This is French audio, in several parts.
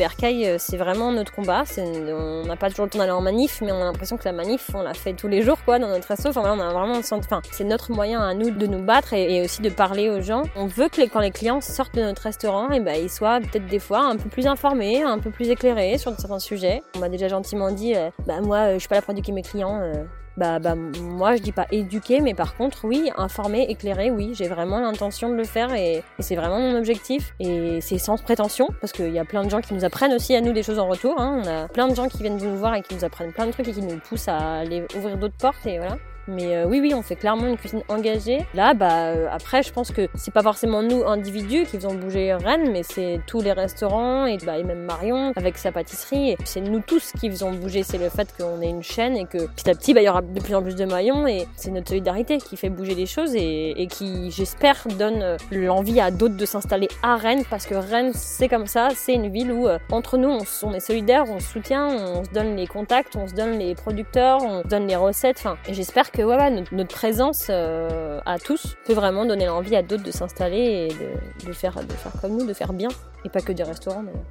Bercail, euh, c'est vraiment notre combat. On n'a pas toujours le temps d'aller en manif, mais on a l'impression que la manif, on la fait tous les jours, quoi, dans notre resto. Enfin, on c'est notre moyen à nous de nous battre et, aussi de parler aux gens. On veut que quand les clients sortent de notre restaurant, et eh ben, ils soient peut-être des fois un peu plus informés, un peu plus éclairés sur certains sujets. On m'a déjà gentiment dit, euh, bah moi, je suis pas là pour éduquer mes clients bah, bah, moi je dis pas éduquer, mais par contre oui, informer, éclairer, oui, j'ai vraiment l'intention de le faire et, c'est vraiment mon objectif. Et c'est sans prétention, parce qu'il y a plein de gens qui nous apprennent aussi à nous des choses en retour. Hein. On a plein de gens qui viennent nous voir et qui nous apprennent plein de trucs et qui nous poussent à aller ouvrir d'autres portes et voilà. Mais euh, oui, oui, on fait clairement une cuisine engagée. Là, bah, euh, après, je pense que c'est pas forcément nous, individus, qui faisons bouger Rennes, mais c'est tous les restaurants et, bah, et même Marion avec sa pâtisserie. C'est nous tous qui faisons bouger. C'est le fait qu'on est une chaîne et que petit à petit, bah, il y aura de plus en plus de maillons et c'est notre solidarité qui fait bouger les choses et, et qui, j'espère, donne euh, l'envie à d'autres de s'installer à Rennes parce que Rennes, c'est comme ça. C'est une ville où, entre nous, on, est solidaires, on se soutient, on se donne les contacts, on se donne les producteurs, on se donne les recettes. Enfin, et j'espère que notre, présence euh, à tous peut vraiment donner l'envie à d'autres de s'installer et de, faire, de faire comme nous, de faire bien. Et pas que des restaurants d'ailleurs.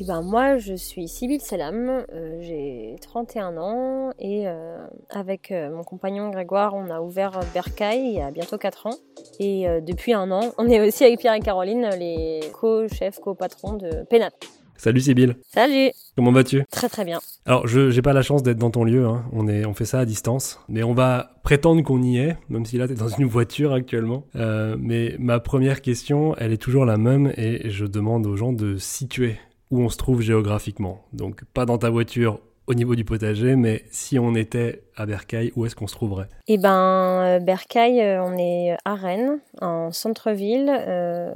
Et ben moi je suis Sybille Salam, euh, j'ai 31 ans et euh, avec mon compagnon Grégoire on a ouvert Bercail il y a bientôt 4 ans et depuis un an on est aussi avec Pierre et Caroline les co-chefs, co-patrons de Pénat. Salut Sybille. Salut. Comment vas-tu? Très très bien. Alors je n'ai pas la chance d'être dans ton lieu, hein. on, est, on fait ça à distance, mais on va prétendre qu'on y est, même si là tu es dans une voiture actuellement. Euh, mais ma première question, elle est toujours la même et je demande aux gens de situer où on se trouve géographiquement. Donc pas dans ta voiture au niveau du potager, mais si on était à Bercail, où est-ce qu'on se trouverait? Eh ben, euh, Bercail, euh, on est à Rennes, en centre-ville, euh,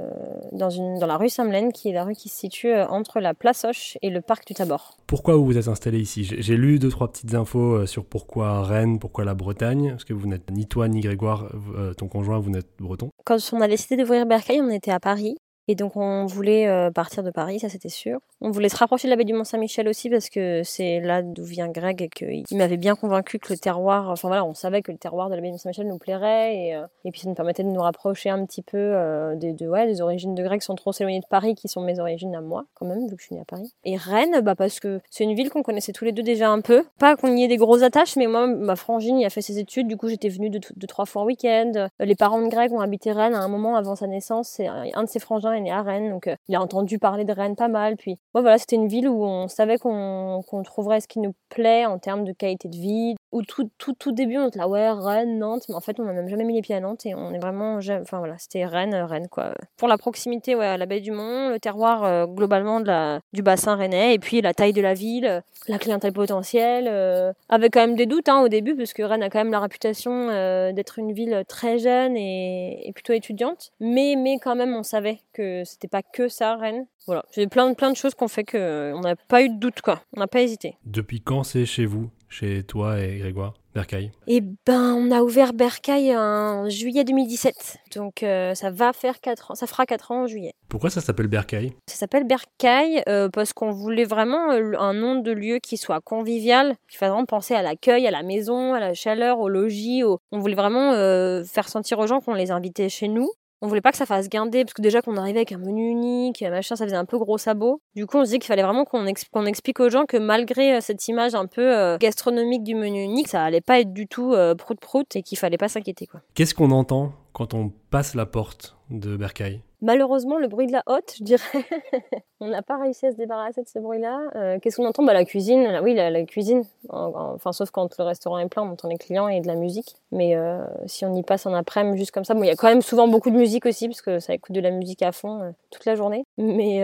dans, une, dans la rue Samelaine, qui est la rue qui se situe entre la place Hoche et le parc du Tabor. Pourquoi vous vous êtes installé ici? J'ai lu deux, trois petites infos sur pourquoi Rennes, pourquoi la Bretagne, parce que vous n'êtes ni toi ni Grégoire, ton conjoint, vous n'êtes breton. Quand on a décidé d'ouvrir Bercail, on était à Paris. Et donc on voulait euh, partir de Paris, ça c'était sûr. On voulait se rapprocher de la baie du Mont-Saint-Michel aussi parce que c'est là d'où vient Greg et qu'il m'avait bien convaincu que le terroir, enfin voilà, on savait que le terroir de la baie du Mont-Saint-Michel nous plairait et, euh, et, puis ça nous permettait de nous rapprocher un petit peu euh, des, de, ouais, des origines de Greg sans trop s'éloigner de Paris qui sont mes origines à moi quand même vu que je suis née à Paris. Et Rennes, bah parce que c'est une ville qu'on connaissait tous les deux déjà un peu. Pas qu'on y ait des grosses attaches, mais moi ma frangine y a fait ses études, du coup j'étais venue deux, de, trois fois en week-end. Les parents de Greg ont habité Rennes à un moment avant sa naissance et un de ses frangins est né à Rennes donc il a entendu parler de Rennes pas mal. Puis voilà, c'était une ville où on savait qu'on trouverait ce qui nous plaît en termes de qualité de vie. Où tout, tout, tout début, on était là, ouais, Rennes, Nantes, mais en fait, on n'a même jamais mis les pieds à Nantes et on est vraiment. Enfin voilà, c'était Rennes, Rennes quoi. Pour la proximité ouais, à la baie du Mont, le terroir euh, globalement de la, du bassin rennais et puis la taille de la ville, la clientèle potentielle, euh, avec quand même des doutes hein, au début, parce que Rennes a quand même la réputation euh, d'être une ville très jeune et, et, plutôt étudiante. Mais, mais quand même, on savait que c'était pas que ça, Rennes. Voilà, j'ai plein, plein de choses qu'on fait qu'on n'a pas eu de doute, quoi. On n'a pas hésité. Depuis quand c'est chez vous, chez toi et Grégoire Bercail? Eh ben, on a ouvert Bercail en juillet 2017. Donc euh, ça va faire 4 ans, ça fera 4 ans en juillet. Pourquoi ça s'appelle Bercail? Ça s'appelle Bercail euh, parce qu'on voulait vraiment euh, un nom de lieu qui soit convivial, qui fasse vraiment penser à l'accueil, à la maison, à la chaleur, au logis. On voulait vraiment faire sentir aux gens qu'on les invitait chez nous on voulait pas que ça fasse guinder, parce que déjà qu'on arrivait avec un menu unique, machin, ça faisait un peu gros sabot. Du coup, on se dit qu'il fallait vraiment qu'on explique aux gens que malgré euh, cette image un peu euh, gastronomique du menu unique, ça allait pas être du tout euh, prout-prout et qu'il fallait pas s'inquiéter, quoi. Qu'est-ce qu'on entend quand on passe la porte de Bercail? Malheureusement, le bruit de la hotte, je dirais. on n'a pas réussi à se débarrasser de ce bruit-là. Euh, qu'est-ce qu'on entend? Bah, La cuisine. oui, la, cuisine. enfin, sauf quand le restaurant est plein, on entend les clients et de la musique. Mais euh, si on y passe en après-midi juste comme ça, il y a quand même souvent beaucoup de musique aussi, parce que ça écoute de la musique à fond euh, toute la journée. Mais,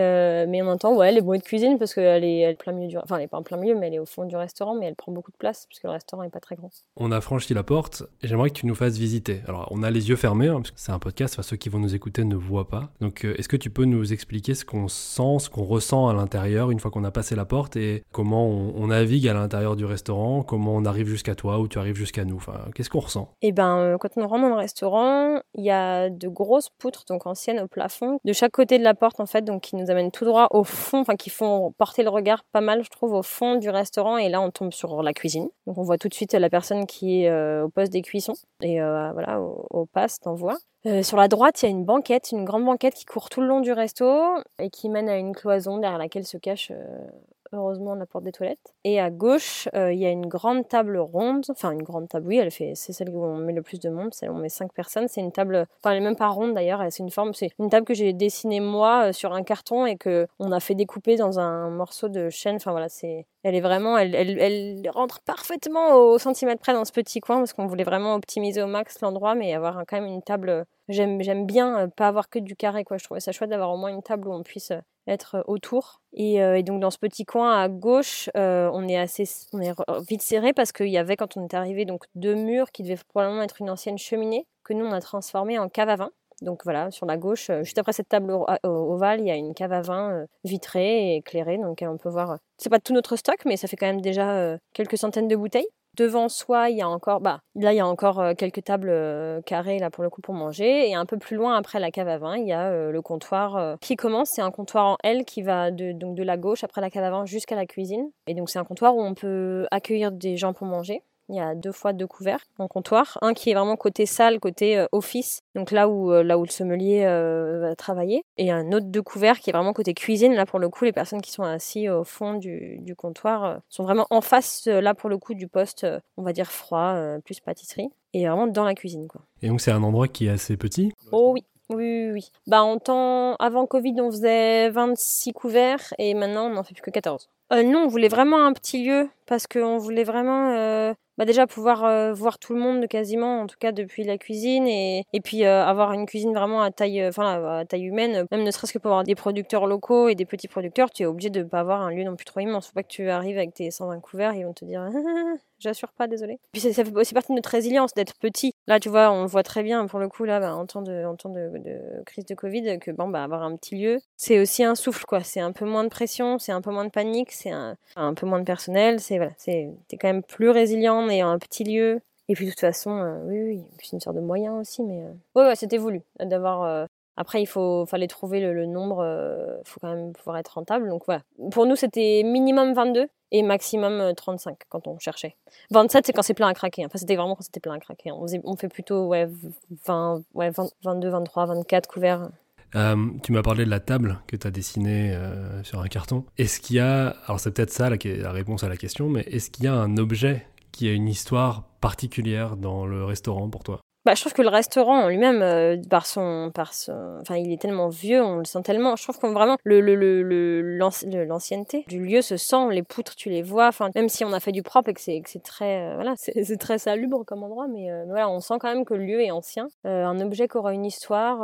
mais on entend ouais, les bruits de cuisine, parce qu'elle est, elle est plein milieu. Enfin, elle n'est pas en plein milieu, mais elle est au fond du restaurant, mais elle prend beaucoup de place, puisque le restaurant n'est pas très grand. On a franchi la porte, et j'aimerais que tu nous fasses visiter. Alors, on a les yeux fermés, hein, parce que c'est un podcast, enfin, ceux qui vont nous écouter ne voient pas. Donc, est-ce que tu peux nous expliquer ce qu'on sent, ce qu'on ressent à l'intérieur une fois qu'on a passé la porte et comment on, navigue à l'intérieur du restaurant, comment on arrive jusqu'à toi ou tu arrives jusqu'à nous? Enfin, Qu'est-ce qu'on ressent? Eh ben, euh, quand on rentre dans le restaurant, il y a de grosses poutres, donc anciennes au plafond, de chaque côté de la porte en fait, donc qui nous amènent tout droit au fond, enfin qui font porter le regard pas mal, je trouve, au fond du restaurant. Et là, on tombe sur la cuisine. Donc on voit tout de suite la personne qui est euh, au poste des cuissons et euh, voilà, au, au passe d'envoi. Euh, sur la droite, il y a une banquette, une grande banquette qui court tout le long du resto et qui mène à une cloison derrière laquelle se cache euh, heureusement la porte des toilettes. Et à gauche, euh, il y a une grande table ronde, enfin une grande table, oui, elle fait, c'est celle où on met le plus de monde, celle où on met cinq personnes. C'est une table, enfin elle est même pas ronde d'ailleurs, c'est une forme, c'est une table que j'ai dessinée moi euh, sur un carton et que on a fait découper dans un morceau de chêne. Enfin voilà, c'est, elle est vraiment, elle, elle, elle rentre parfaitement au centimètre près dans ce petit coin parce qu'on voulait vraiment optimiser au max l'endroit, mais avoir quand même une table. J'aime, j'aime bien euh, pas avoir que du carré quoi. Je trouvais ça chouette d'avoir au moins une table où on puisse être autour. Et, euh, et, donc dans ce petit coin à gauche, euh, on est assez, on est vite serré parce qu'il y avait quand on est arrivé donc deux murs qui devaient probablement être une ancienne cheminée que nous on a transformé en cave à vin. Donc voilà, sur la gauche, euh, juste après cette table ovale, il y a une cave à vin vitrée et éclairée, donc on peut voir. C'est pas tout notre stock, mais ça fait quand même déjà quelques centaines de bouteilles. Devant soi, il y a encore, bah, là, il y a encore euh, quelques tables euh, carrées là pour le coup pour manger. Et un peu plus loin, après la cave à vin, il y a euh, le comptoir qui commence. C'est un comptoir en L qui va de, donc de la gauche après la cave à vin jusqu'à la cuisine. Et donc c'est un comptoir où on peut accueillir des gens pour manger. Il y a deux fois deux couverts en comptoir. Un qui est vraiment côté salle, côté euh, office, donc là où, euh, là où le sommelier euh, va travailler. Et un autre deux couverts qui est vraiment côté cuisine. Là, pour le coup, les personnes qui sont assises au fond du, du comptoir sont vraiment en face, là, pour le coup, du poste, on va dire froid, plus pâtisserie. Et vraiment dans la cuisine, quoi. Et donc, c'est un endroit qui est assez petit? Oh oui. Oui, oui, Bah, en temps, avant Covid, on faisait 26 couverts et maintenant, on n'en fait plus que 14. Euh, non, on voulait vraiment un petit lieu parce qu'on voulait vraiment euh, bah déjà pouvoir euh, voir tout le monde quasiment, en tout cas depuis la cuisine, et, et puis euh, avoir une cuisine vraiment à taille, enfin à taille humaine, même ne serait-ce que pour avoir des producteurs locaux et des petits producteurs, tu es obligé de pas avoir un lieu non plus trop immense. Faut pas que tu arrives avec tes 120 couverts, ils vont te dire j'assure pas, désolé. Puis ça, fait aussi partie de notre résilience d'être petit. Là, tu vois, on voit très bien pour le coup là, bah, en temps de, en temps de, crise de Covid, que bon bah avoir un petit lieu, c'est aussi un souffle quoi. C'est un peu moins de pression, c'est un peu moins de panique, c'est un, un peu moins de personnel, c'est voilà, c'est t'es quand même plus résilient en ayant un petit lieu. Et puis de toute façon, euh, oui, oui, c'est une sorte de moyen aussi, mais euh... ouais, ouais, c'était voulu d'avoir. Euh... Après, il faut, fallait trouver le, nombre. Il euh, faut quand même pouvoir être rentable. Donc voilà. Pour nous, c'était minimum 22 et maximum 35 quand on cherchait. 27, c'est quand c'est plein à craquer. Enfin, c'était vraiment quand c'était plein à craquer. On, faisait, on fait plutôt ouais, 20, ouais, 20, 22, 23, 24 couverts. Euh, tu m'as parlé de la table que tu as dessinée euh, sur un carton. Est-ce qu'il y a, alors c'est peut-être ça la, réponse à la question, mais est-ce qu'il y a un objet qui a une histoire particulière dans le restaurant pour toi? Bah, je trouve que le restaurant en lui-même, euh, par son, par son, enfin, il est tellement vieux, on le sent tellement. Je trouve que vraiment le, l'ancienneté du lieu se sent, les poutres, tu les vois. Enfin, même si on a fait du propre et que c'est, que c'est très, euh, voilà, c'est, très salubre comme endroit, mais euh, voilà, on sent quand même que le lieu est ancien. Un objet qui aura une histoire.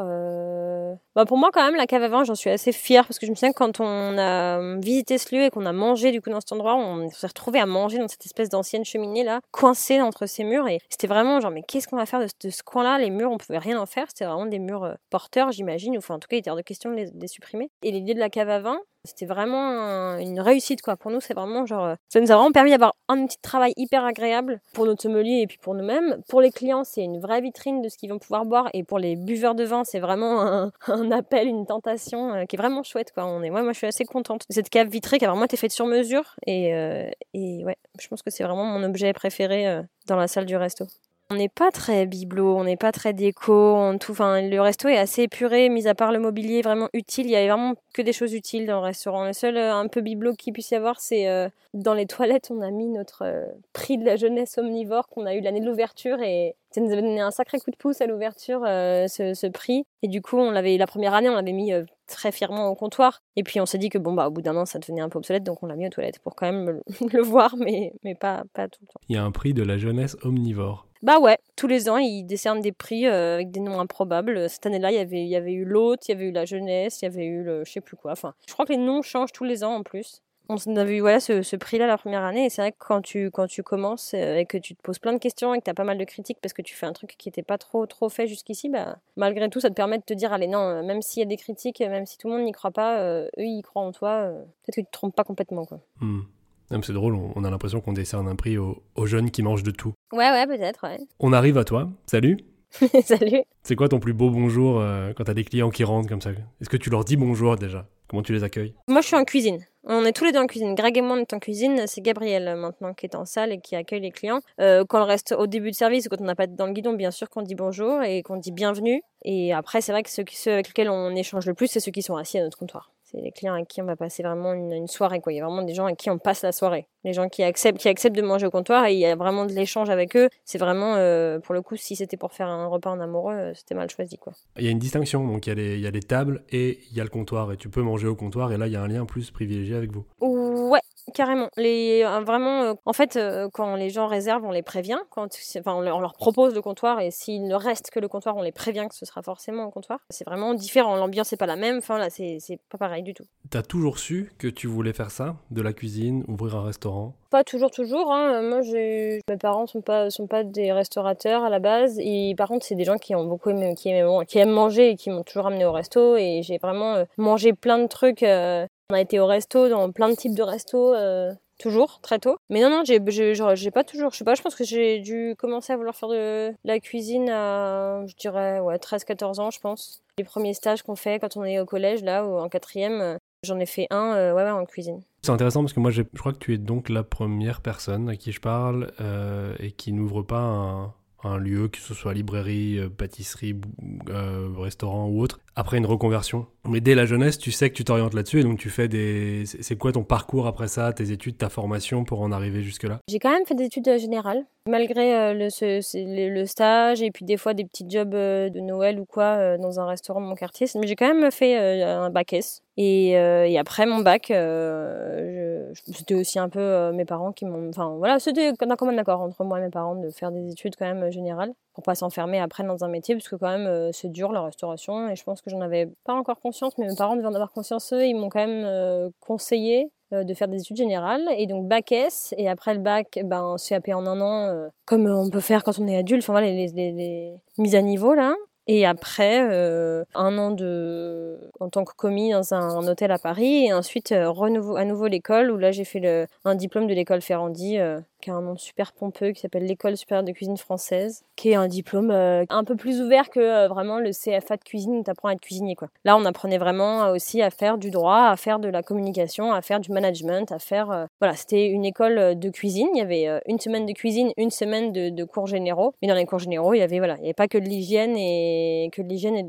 Bah, pour moi, quand même, la cave à vin, j'en suis assez fière parce que je me souviens que quand on a visité ce lieu et qu'on a mangé du coup dans cet endroit, on s'est retrouvé à manger dans cette espèce d'ancienne cheminée là, coincée entre ces murs et c'était vraiment genre, mais qu'est-ce qu'on va faire de, de ce coin-là, les murs, on pouvait rien en faire. C'était vraiment des murs euh, porteurs, j'imagine. Enfin, en tout cas, il était hors de question de les, supprimer. Et l'idée de la cave à vin, c'était vraiment un, une réussite, quoi. Pour nous, c'est vraiment genre. Euh, ça nous a vraiment permis d'avoir un petit travail hyper agréable pour notre sommelier et puis pour nous-mêmes. Pour les clients, c'est une vraie vitrine de ce qu'ils vont pouvoir boire. Et pour les buveurs de vin, c'est vraiment un, appel, une tentation euh, qui est vraiment chouette, quoi. On est, moi, je suis assez contente de cette cave vitrée qui a vraiment été faite sur mesure. Et, et ouais, je pense que c'est vraiment mon objet préféré dans la salle du resto. On n'est pas très bibelot, on n'est pas très déco, on tout. Enfin, le resto est assez épuré, mis à part le mobilier vraiment utile. Il y avait vraiment que des choses utiles dans le restaurant. Le seul euh, un peu bibelot qu'il puisse y avoir, c'est euh, dans les toilettes, on a mis notre euh, prix de la jeunesse omnivore qu'on a eu l'année de l'ouverture et ça nous avait donné un sacré coup de pouce à l'ouverture, ce, prix. Et du coup, on l'avait la première année, on l'avait mis très fièrement au comptoir. Et puis on s'est dit que bon bah au bout d'un an, ça devenait un peu obsolète, donc on l'a mis aux toilettes pour quand même le, le voir, mais mais pas pas tout le temps. Il y a un prix de la jeunesse omnivore. Bah ouais, tous les ans, ils décernent des prix euh, avec des noms improbables. Cette année-là, il y avait, il y avait eu l'hôte, il y avait eu la jeunesse, il y avait eu le je sais plus quoi. Enfin, je crois que les noms changent tous les ans en plus. On avait eu voilà, ce, ce prix-là la première année, et c'est vrai que quand tu, quand tu commences euh, et que tu te poses plein de questions et que tu as pas mal de critiques parce que tu fais un truc qui n'était pas trop, trop fait jusqu'ici, bah, malgré tout, ça te permet de te dire allez, non, euh, même s'il y a des critiques, même si tout le monde n'y croit pas, eux, ils croient en toi, peut-être que tu te trompes pas complètement. quoi. Hmm. C'est drôle, on a l'impression qu'on décerne un prix aux, aux, jeunes qui mangent de tout. Ouais, ouais, peut-être, ouais. On arrive à toi. Salut. Salut. C'est quoi ton plus beau bonjour euh, quand t'as des clients qui rentrent comme ça? Est-ce que tu leur dis bonjour déjà? Comment tu les accueilles? Moi, je suis en cuisine. On est tous les deux en cuisine. Greg et moi, on est en cuisine. C'est Gabriel euh, maintenant qui est en salle et qui accueille les clients. Euh, quand on reste au début de service, quand on n'a pas dans le guidon, bien sûr qu'on dit bonjour et qu'on dit bienvenue. Et après, c'est vrai que ceux, ceux avec lesquels on échange le plus, c'est ceux qui sont assis à notre comptoir. C'est les clients avec qui on va passer vraiment une, soirée. Quoi. Il y a vraiment des gens avec qui on passe la soirée. Les gens qui acceptent, qui acceptent de manger au comptoir et il y a vraiment de l'échange avec eux. C'est vraiment, euh, pour le coup, si c'était pour faire un repas en amoureux, euh, c'était mal choisi. Quoi. Il y a une distinction. Donc il y, a les, il y a les tables et il y a le comptoir. Et tu peux manger au comptoir et là, il y a un lien plus privilégié avec vous. Ouais, Carrément. Les, euh, vraiment, euh, en fait, euh, quand les gens réservent, on les prévient. Quand, enfin, on leur, propose le comptoir et s'il ne reste que le comptoir, on les prévient que ce sera forcément au comptoir. C'est vraiment différent. L'ambiance n'est pas la même. Enfin, là, c'est pas pareil du tout. T'as toujours su que tu voulais faire ça De la cuisine, ouvrir un restaurant? Pas toujours, toujours. Hein. Moi, mes parents sont pas, sont pas des restaurateurs à la base. Et par contre, c'est des gens qui ont beaucoup aimé, qui aiment, qui aiment manger et qui m'ont toujours amené au resto. Et j'ai vraiment mangé plein de trucs. On a été au resto, dans plein de types de restos, euh, toujours, très tôt. Mais non, non, j'ai, pas toujours, je sais pas, je pense que j'ai dû commencer à vouloir faire de la cuisine à, je dirais, ouais, 13-14 ans, je pense. Les premiers stages qu'on fait quand on est au collège, là, ou en quatrième, euh, j'en ai fait un, euh, ouais, ouais, en cuisine. C'est intéressant parce que moi, je crois que tu es donc la première personne à qui je parle et qui n'ouvre pas un, un lieu, que ce soit librairie, pâtisserie, restaurant ou autre, après une reconversion. Mais dès la jeunesse, tu sais que tu t'orientes là-dessus et donc tu fais des. C'est quoi ton parcours après ça, tes études, ta formation pour en arriver jusque-là? J'ai quand même fait des études euh, générales, malgré euh, le, le, stage et puis des fois des petits jobs euh, de Noël ou quoi dans un restaurant de mon quartier. Mais j'ai quand même fait un bac S. Et, et, après mon bac, c'était aussi un peu mes parents qui m'ont. Enfin voilà, c'était d'un commun accord entre moi et mes parents de faire des études quand même générales pour pas s'enfermer après dans un métier parce que quand même c'est dur la restauration et je pense que j'en avais pas encore conscience, mais mes parents devaient en avoir conscience eux. Ils m'ont quand même euh, conseillé euh, de faire des études générales. Et donc bac S. Et après le bac ben CAP en un an euh, comme on peut faire quand on est adulte enfin voilà les, les, mises à niveau là. Et après un an de en tant que commis dans un, hôtel à Paris. Et ensuite renouveau à nouveau l'école où là j'ai fait le, un diplôme de l'école Ferrandi qui a un nom super pompeux, qui s'appelle l'École supérieure de cuisine française, qui est un diplôme euh, un peu plus ouvert que euh, vraiment le CFA de cuisine où tu apprends à être cuisinier. Quoi. Là, on apprenait vraiment aussi à faire du droit, à faire de la communication, à faire du management, à faire... Euh, voilà, c'était une école de cuisine. Il y avait une semaine de cuisine, une semaine de, cours généraux. Mais dans les cours généraux, il y avait, voilà, il y avait pas que de l'hygiène et que de l'hygiène et,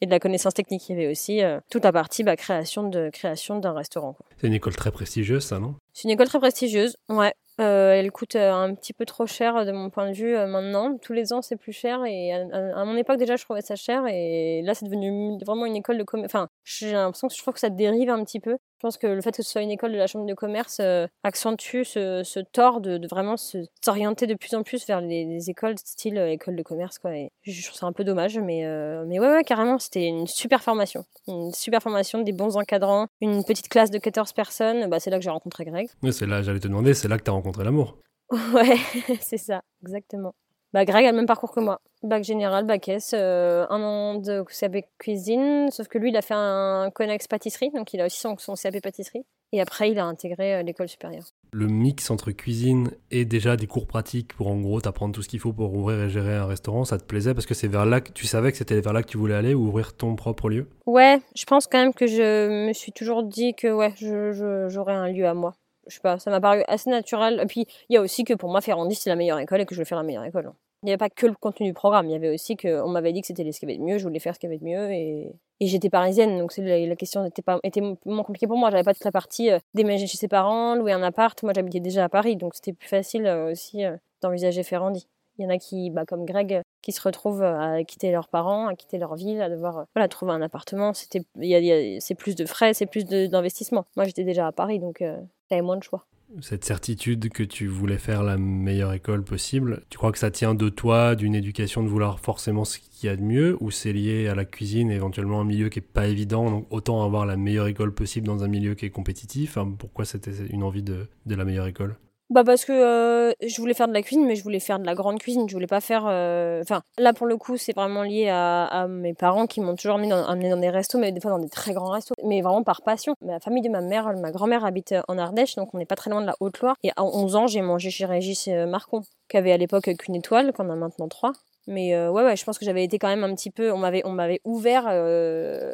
et de la connaissance technique. Il y avait aussi toute la partie bah, création de création d'un restaurant. C'est une école très prestigieuse, ça, non? C'est une école très prestigieuse, ouais. Euh, elle coûte euh, un petit peu trop cher de mon point de vue euh, maintenant. Tous les ans, c'est plus cher. Et à, mon époque, déjà, je trouvais ça cher. Et là, c'est devenu vraiment une école de commerce. Enfin, j'ai l'impression que je trouve que ça dérive un petit peu. Je pense que le fait que ce soit une école de la chambre de commerce accentue ce, ce tort de, vraiment s'orienter de plus en plus vers les, écoles style école de commerce. Quoi. Et je trouve ça un peu dommage. Mais, mais ouais, ouais, carrément, c'était une super formation. Une super formation, des bons encadrants, une petite classe de 14 personnes. Bah, c'est là que j'ai rencontré Greg. c'est là, j'allais te demander, c'est là que tu as rencontré l'amour. Ouais, c'est ça, exactement. Bah, Greg a le même parcours que moi. Bac général, bac S, euh, un an de CAP cuisine, sauf que lui, il a fait un connex pâtisserie, donc il a aussi son, son CAP pâtisserie. Et après, il a intégré euh, l'école supérieure. Le mix entre cuisine et déjà des cours pratiques pour en gros t'apprendre tout ce qu'il faut pour ouvrir et gérer un restaurant, ça te plaisait parce que c'est vers là que tu savais que c'était vers là que tu voulais aller ou ouvrir ton propre lieu? Ouais, je pense quand même que je me suis toujours dit que ouais, j'aurais un lieu à moi je sais pas, ça m'a paru assez naturel. Et puis, il y a aussi que pour moi, Ferrandi, c'est la meilleure école et que je veux faire la meilleure école. Il n'y avait pas que le contenu du programme, il y avait aussi que on m'avait dit que c'était ce qu'il avait de mieux, je voulais faire ce qu'il y avait de mieux et, et j'étais parisienne, donc la, question était, pas, était moins compliquée pour moi. J'avais pas toute la partie euh, déménager chez ses parents, louer un appart. Moi, j'habitais déjà à Paris, donc c'était plus facile euh, aussi euh, d'envisager Ferrandi. Il y en a qui, bah, comme Greg, qui se retrouvent à quitter leurs parents, à quitter leur ville, à devoir voilà, trouver un appartement. C'est plus de frais, c'est plus d'investissement. Moi, j'étais déjà à Paris, donc moins de choix. Cette certitude que tu voulais faire la meilleure école possible, tu crois que ça tient de toi, d'une éducation, de vouloir forcément ce qu'il y a de mieux, ou c'est lié à la cuisine, éventuellement un milieu qui est pas évident, donc autant avoir la meilleure école possible dans un milieu qui est compétitif Pourquoi c'était une envie de la meilleure école? Bah parce que euh, je voulais faire de la cuisine, mais je voulais faire de la grande cuisine. Je voulais pas faire. Euh, enfin, là pour le coup, c'est vraiment lié à, mes parents qui m'ont toujours amené dans, des restos, mais des fois dans des très grands restos, mais vraiment par passion. La famille de ma mère, ma grand-mère habite en Ardèche, donc on n'est pas très loin de la Haute-Loire. Et à 11 ans, j'ai mangé chez Régis euh, Marcon, qui avait à l'époque qu'une étoile, qu'on a maintenant trois. Mais euh, ouais, ouais, je pense que j'avais été quand même un petit peu. On m'avait, on m'avait ouvert, euh,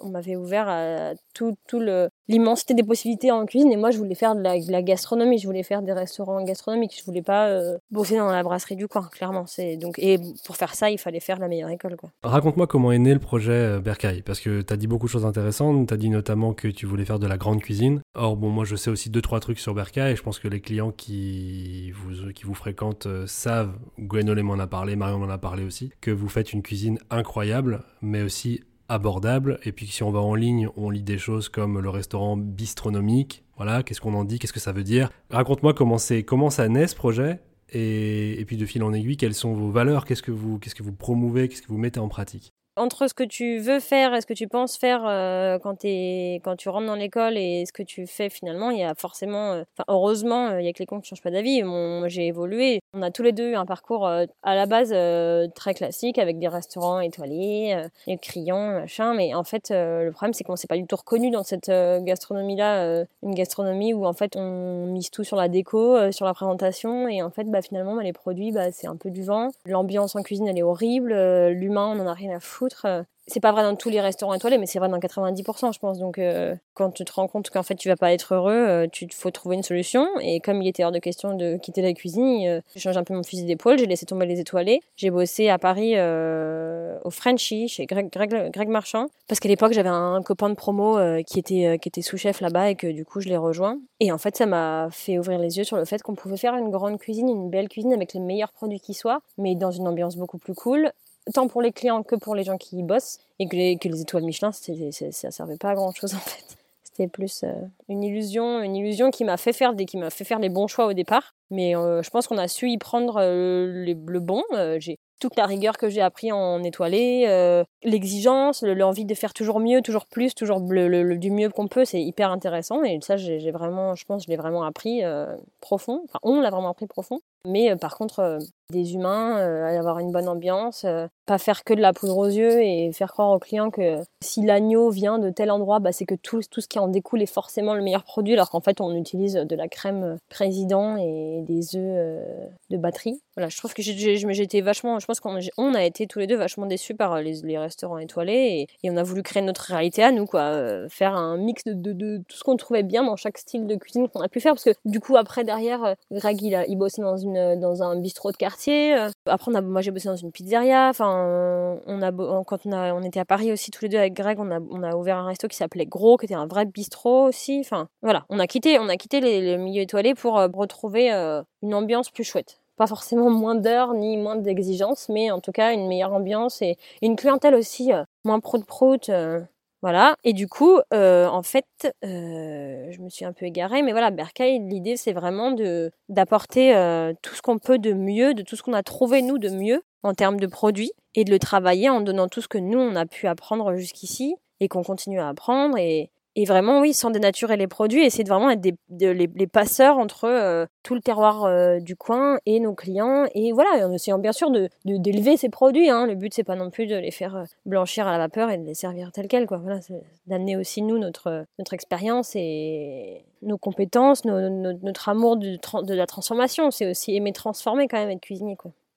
on m'avait ouvert à tout, tout le l'immensité des possibilités en cuisine. Et moi, je voulais faire de la, gastronomie. Je voulais faire des restaurants gastronomiques. Je voulais pas euh, bosser dans la brasserie du coin, clairement. C'est donc et pour faire ça, il fallait faire la meilleure école, quoi. Raconte-moi comment est né le projet Bercaille, parce que tu as dit beaucoup de choses intéressantes. Tu as dit notamment que tu voulais faire de la grande cuisine. Or, bon, moi, je sais aussi deux trois trucs sur Bercaille. Et je pense que les clients qui vous qui vous fréquentent savent. Gwenolé m'en a parlé on en a parlé aussi, que vous faites une cuisine incroyable, mais aussi abordable. Et puis si on va en ligne, on lit des choses comme le restaurant bistronomique. Voilà, qu'est-ce qu'on en dit, qu'est-ce que ça veut dire? Raconte-moi comment, comment ça naît ce projet. Et, et, puis de fil en aiguille, quelles sont vos valeurs? Qu'est-ce que vous, qu'est-ce que vous promouvez? Qu'est-ce que vous mettez en pratique? Entre ce que tu veux faire et ce que tu penses faire euh, quand, tu rentres dans l'école et ce que tu fais finalement, il y a forcément, euh, heureusement, euh, il y a que les cons qui changent pas d'avis. j'ai évolué. On a tous les deux un parcours à la base très classique avec des restaurants étoilés, et crayons, machin. Mais en fait, le problème c'est qu'on s'est pas du tout reconnu dans cette gastronomie-là, une gastronomie où en fait on mise tout sur la déco, sur la présentation et en fait bah, finalement bah, les produits bah, c'est un peu du vent. L'ambiance en cuisine elle est horrible, l'humain on en a rien à foutre. Euh, c'est pas vrai dans tous les restaurants étoilés, mais c'est vrai dans 90%, je pense. Donc, euh, quand tu te rends compte qu'en fait tu vas pas être heureux, euh, tu faut trouver une solution. Et comme il était hors de question de quitter la cuisine, j'ai changé un peu mon fusil d'épaule, j'ai laissé tomber les étoilés. J'ai bossé à Paris au Frenchy chez Greg, Greg, Marchand, parce qu'à l'époque j'avais un copain de promo qui était qui était sous-chef là-bas et que du coup je l'ai rejoint. Et en fait ça m'a fait ouvrir les yeux sur le fait qu'on pouvait faire une grande cuisine, une belle cuisine avec les meilleurs produits qui soient, mais dans une ambiance beaucoup plus cool tant pour les clients que pour les gens qui y bossent, et que les, les étoiles Michelin, ça servait pas à grand chose en fait. C'était plus euh, une illusion, une illusion qui m'a fait faire des, qui m'a fait faire des bons choix au départ. Mais euh, je pense qu'on a su y prendre euh, le bon. j'ai toute la rigueur que j'ai appris en étoilé, l'exigence, l'envie de faire toujours mieux, toujours plus, toujours du mieux qu'on peut, c'est hyper intéressant. Et ça, j'ai vraiment, je pense, je l'ai vraiment appris profond. Enfin, on l'a vraiment appris profond. Mais par contre, des humains, euh, avoir une bonne ambiance, euh, pas faire que de la poudre aux yeux et faire croire aux clients que si l'agneau vient de tel endroit, bah, c'est que tout, tout ce qui en découle est forcément le meilleur produit, alors qu'en fait on utilise de la crème président et des œufs euh, de batterie. Voilà, je trouve que j'étais vachement, je pense qu'on on a été tous les deux vachement déçus par les, restaurants étoilés et, on a voulu créer notre réalité à nous, quoi, faire un mix de tout ce qu'on trouvait bien dans chaque style de cuisine qu'on a pu faire, parce que du coup après derrière, Greg il, a, il bossait dans, une, dans un bistrot de quartier euh. Après, on moi j'ai bossé dans une pizzeria. Enfin, on a, quand on, a, on était à Paris aussi tous les deux avec Greg, on a, on a ouvert un resto qui s'appelait Gros, qui était un vrai bistrot aussi. Enfin, voilà, on a quitté, on a quitté les, milieux étoilés pour euh, retrouver euh, une ambiance plus chouette pas forcément moins d'heures ni moins d'exigences, mais en tout cas une meilleure ambiance et une clientèle aussi moins prout-prout. Voilà, et du coup, euh, en fait, euh, je me suis un peu égarée, mais voilà, Berkay, l'idée c'est vraiment d'apporter euh, tout ce qu'on peut de mieux, de tout ce qu'on a trouvé nous de mieux en termes de produits, et de le travailler en donnant tout ce que nous on a pu apprendre jusqu'ici et qu'on continue à apprendre et, et vraiment, oui, sans dénaturer les produits, essayer de vraiment être les, passeurs entre euh, tout le terroir euh, du coin et nos clients. Et voilà, en essayant bien sûr de, d'élever ces produits. Hein. Le but, c'est pas non plus de les faire euh, blanchir à la vapeur et de les servir tels quels. Voilà, c'est d'amener aussi, nous, notre, notre expérience et nos compétences, notre amour de, la transformation. C'est aussi aimer transformer quand même, être cuisinier.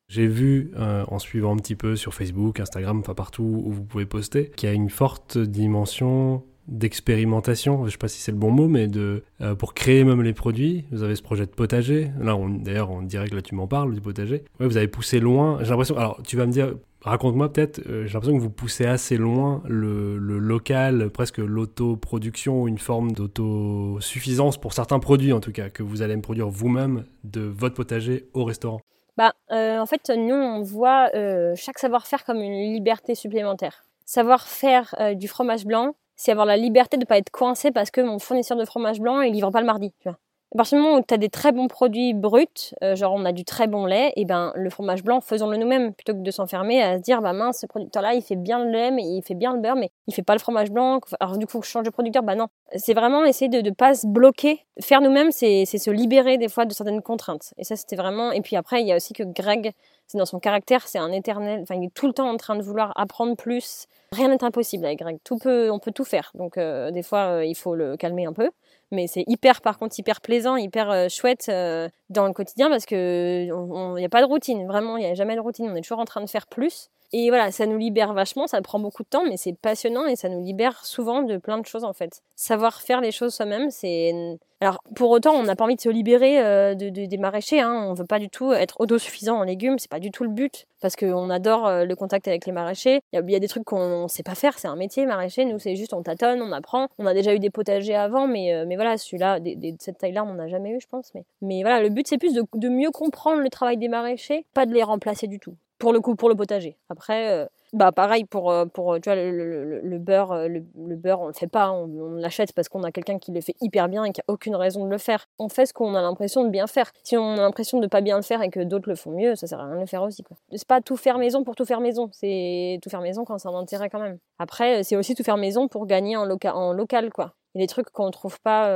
J'ai vu, en suivant un petit peu sur Facebook, Instagram, enfin partout où vous pouvez poster, qu'il y a une forte dimension d'expérimentation, je sais pas si c'est le bon mot, mais de euh, pour créer même les produits. Vous avez ce projet de potager. Là, d'ailleurs, on dirait que là tu m'en parles du potager. Vous avez poussé loin. J'ai l'impression. Alors, tu vas me dire, raconte-moi peut-être. Euh, j'ai l'impression que vous poussez assez loin le, le local, presque l'autoproduction, une forme d'autosuffisance pour certains produits en tout cas, que vous allez me produire vous-même de votre potager au restaurant. Bah, euh, en fait, nous, on voit chaque savoir-faire comme une liberté supplémentaire. Savoir faire du fromage blanc, c'est avoir la liberté de ne pas être coincé parce que mon fournisseur de fromage blanc, il livre pas le mardi. Tu vois. À partir du moment où tu as des très bons produits bruts, euh, genre on a du très bon lait, et ben le fromage blanc, faisons-le nous-mêmes, plutôt que de s'enfermer à se dire, bah mince, ce producteur-là, il fait bien le lait, mais il fait bien le beurre, mais il fait pas le fromage blanc. Alors du coup, je change de producteur. Bah non. C'est vraiment essayer de ne pas se bloquer. Faire nous-mêmes, c'est se libérer des fois de certaines contraintes. Et ça, c'était vraiment. Et puis après, il y a aussi que Greg, c'est dans son caractère, c'est un éternel. Enfin, il est tout le temps en train de vouloir apprendre plus. Rien n'est impossible avec Greg. Tout peut, on peut tout faire. Donc, euh, des fois, euh, il faut le calmer un peu. Mais c'est hyper, par contre, hyper plaisant, hyper chouette dans le quotidien parce que il n'y a pas de routine. Vraiment, il n'y a jamais de routine. On est toujours en train de faire plus. Et voilà, ça nous libère vachement, ça prend beaucoup de temps, mais c'est passionnant et ça nous libère souvent de plein de choses en fait. Savoir faire les choses soi-même, c'est... Alors pour autant, on n'a pas envie de se libérer euh, de, des maraîchers, hein. on veut pas du tout être autosuffisant en légumes, c'est pas du tout le but, parce qu'on adore euh, le contact avec les maraîchers. Il y, a des trucs qu'on sait pas faire, c'est un métier maraîcher, nous c'est juste on tâtonne, on apprend. On a déjà eu des potagers avant, mais, euh, mais voilà, celui-là, de cette taille-là, on n'en a jamais eu, je pense. Mais, mais voilà, le but c'est plus de mieux comprendre le travail des maraîchers, pas de les remplacer du tout pour le coup pour le potager. Après, euh, bah pareil pour euh, pour tu vois le, beurre euh, le, beurre on le fait pas, on, l'achète parce qu'on a quelqu'un qui le fait hyper bien et qui a aucune raison de le faire. On fait ce qu'on a l'impression de bien faire. Si on a l'impression de pas bien le faire et que d'autres le font mieux, ça sert à rien de le faire aussi quoi. C'est pas tout faire maison pour tout faire maison, c'est tout faire maison quand c'est un intérêt quand même. Après, c'est aussi tout faire maison pour gagner en, local en local quoi. Il y a des trucs qu'on ne trouve pas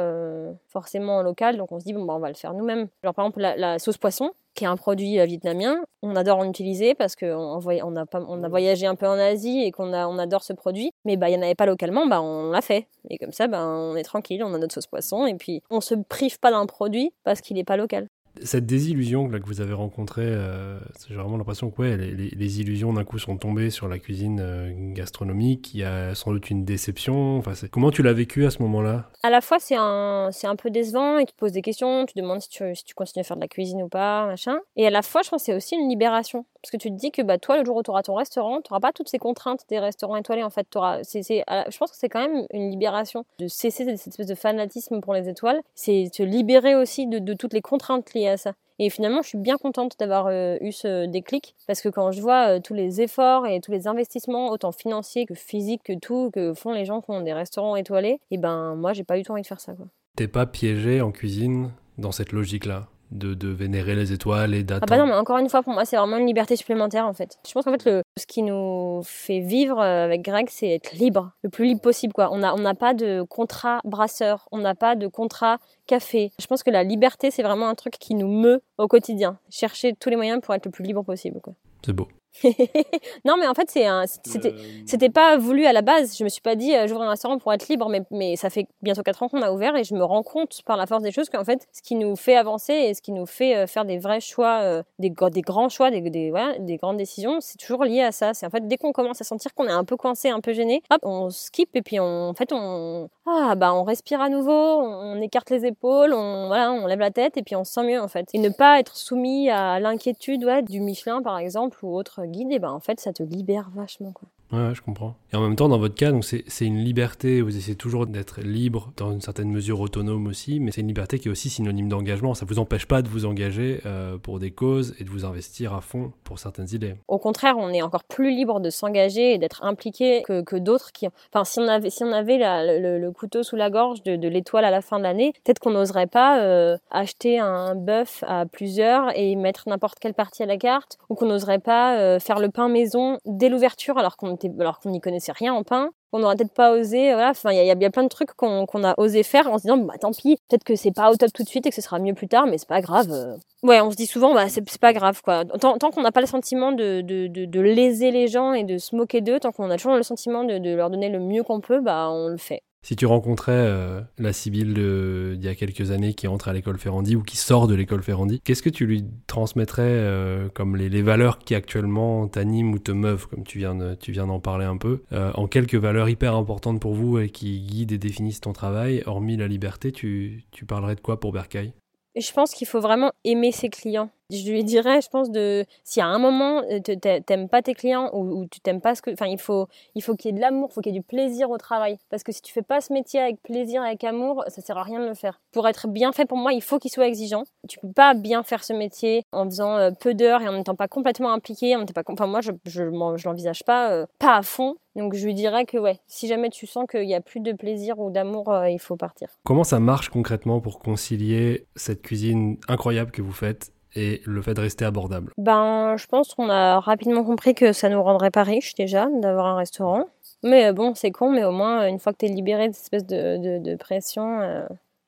forcément en local, donc on se dit bon bah on va le faire nous-mêmes. Genre par exemple la sauce poisson, qui est un produit euh, vietnamien. On adore en utiliser parce qu'on on a, on a voyagé un peu en Asie et qu'on on adore ce produit. Mais bah, il n'y en avait pas localement, bah, on l'a fait. Et comme ça, bah, on est tranquille, on a notre sauce poisson et puis on se prive pas d'un produit parce qu'il n'est pas local cette désillusion que vous avez rencontrée, euh, j'ai vraiment l'impression que les, illusions d'un coup sont tombées sur la cuisine euh, gastronomique. Il y a sans doute une déception. Comment tu l'as vécu à ce moment-là? À la fois, c'est un, un peu décevant et tu te poses des questions. Tu demandes si tu, si tu continues à faire de la cuisine ou pas, machin. Et à la fois, je pense que c'est aussi une libération. Parce que tu te dis que bah, toi, le jour où tu auras ton restaurant, tu n'auras pas toutes ces contraintes des restaurants étoilés. En fait, auras, je pense que c'est quand même une libération de cesser cette espèce de fanatisme pour les étoiles. C'est te libérer aussi de, toutes les contraintes liées à ça. Et finalement, je suis bien contente d'avoir euh, eu ce déclic parce que quand je vois euh, tous les efforts et tous les investissements, autant financiers que physiques que tout, que font les gens qui ont des restaurants étoilés, et ben moi, j'ai pas eu tout envie de faire ça. T'es pas piégé en cuisine dans cette logique-là? De, vénérer les étoiles et d'attendre. Ah bah non, mais encore une fois, pour moi, c'est vraiment une liberté supplémentaire en fait. Je pense qu'en fait, le, ce qui nous fait vivre euh, avec Greg, c'est être libre, le plus libre possible. quoi. On n'a on n'a pas de contrat brasseur, on n'a pas de contrat café. Je pense que la liberté, c'est vraiment un truc qui nous meut au quotidien. Chercher tous les moyens pour être le plus libre possible. quoi. C'est beau. non, mais en fait, c'est c'était, c'était pas voulu à la base. Je me suis pas dit, euh, j'ouvre un restaurant pour être libre, mais, mais ça fait bientôt 4 ans qu'on a ouvert et je me rends compte par la force des choses qu'en fait, ce qui nous fait avancer et ce qui nous fait euh, faire des vrais choix, euh, des, des grands choix, des, des, des grandes décisions, c'est toujours lié à ça. C'est en fait, dès qu'on commence à sentir qu'on est un peu coincé, un peu gêné, hop, on skip et puis on, en fait, on, ah, bah, on respire à nouveau, on, écarte les épaules, on, voilà, on lève la tête et puis on se sent mieux en fait. Et ne pas être soumis à l'inquiétude ouais, du Michelin par exemple ou autre guide, et ben en fait, ça te libère vachement quoi. Ouais, je comprends. Et en même temps, dans votre cas, donc c'est une liberté, vous essayez toujours d'être libre, dans une certaine mesure autonome aussi, mais c'est une liberté qui est aussi synonyme d'engagement. Ça ne vous empêche pas de vous engager euh, pour des causes et de vous investir à fond pour certaines idées. Au contraire, on est encore plus libre de s'engager et d'être impliqué que, que d'autres qui... Enfin, si on avait, si on avait le, couteau sous la gorge de, de l'étoile à la fin de l'année, peut-être qu'on n'oserait pas euh, acheter un bœuf à plusieurs et mettre n'importe quelle partie à la carte, ou qu'on n'oserait pas euh, faire le pain maison dès l'ouverture alors qu'on alors qu'on n'y connaissait rien en pain. On n'aurait peut-être pas osé, voilà. Enfin, il y, a, plein de trucs qu'on a osé faire en se disant, bah tant pis, peut-être que c'est pas au top tout de suite et que ce sera mieux plus tard, mais c'est pas grave. Ouais, on se dit souvent, bah c'est pas grave, quoi. Tant, qu'on n'a pas le sentiment de, de, de, léser les gens et de se moquer d'eux, tant qu'on a toujours le sentiment de, leur donner le mieux qu'on peut, bah on le fait. Si tu rencontrais euh, la Sibylle d'il y a quelques années qui entre à l'école Ferrandi ou qui sort de l'école Ferrandi, qu'est-ce que tu lui transmettrais euh, comme les, valeurs qui actuellement t'animent ou te meuvent, comme tu viens, d'en parler un peu, euh, en quelques valeurs hyper importantes pour vous et qui guident et définissent ton travail, hormis la liberté, tu, tu parlerais de quoi pour Bercaille je pense qu'il faut vraiment aimer ses clients. Je lui dirais, je pense, de si à un moment euh, t'aimes pas tes clients ou, tu t'aimes pas ce que, enfin, il faut, faut qu'il y ait de l'amour, il faut qu'il y ait du plaisir au travail. Parce que si tu fais pas ce métier avec plaisir, avec amour, ça sert à rien de le faire. Pour être bien fait, pour moi, il faut qu'il soit exigeant. Tu peux pas bien faire ce métier en faisant euh, peu d'heures et en n'étant pas complètement impliqué. En pas, enfin, moi, je, je, je l'envisage pas, euh, pas à fond. Donc je lui dirais que ouais, si jamais tu sens qu'il y a plus de plaisir ou d'amour, il faut partir. Comment ça marche concrètement pour concilier cette cuisine incroyable que vous faites et le fait de rester abordable Ben, je pense qu'on a rapidement compris que ça nous rendrait pas riches déjà d'avoir un restaurant. Mais euh, bon, c'est con, mais au moins, une fois que tu es libéré de cette espèce de, pression, euh,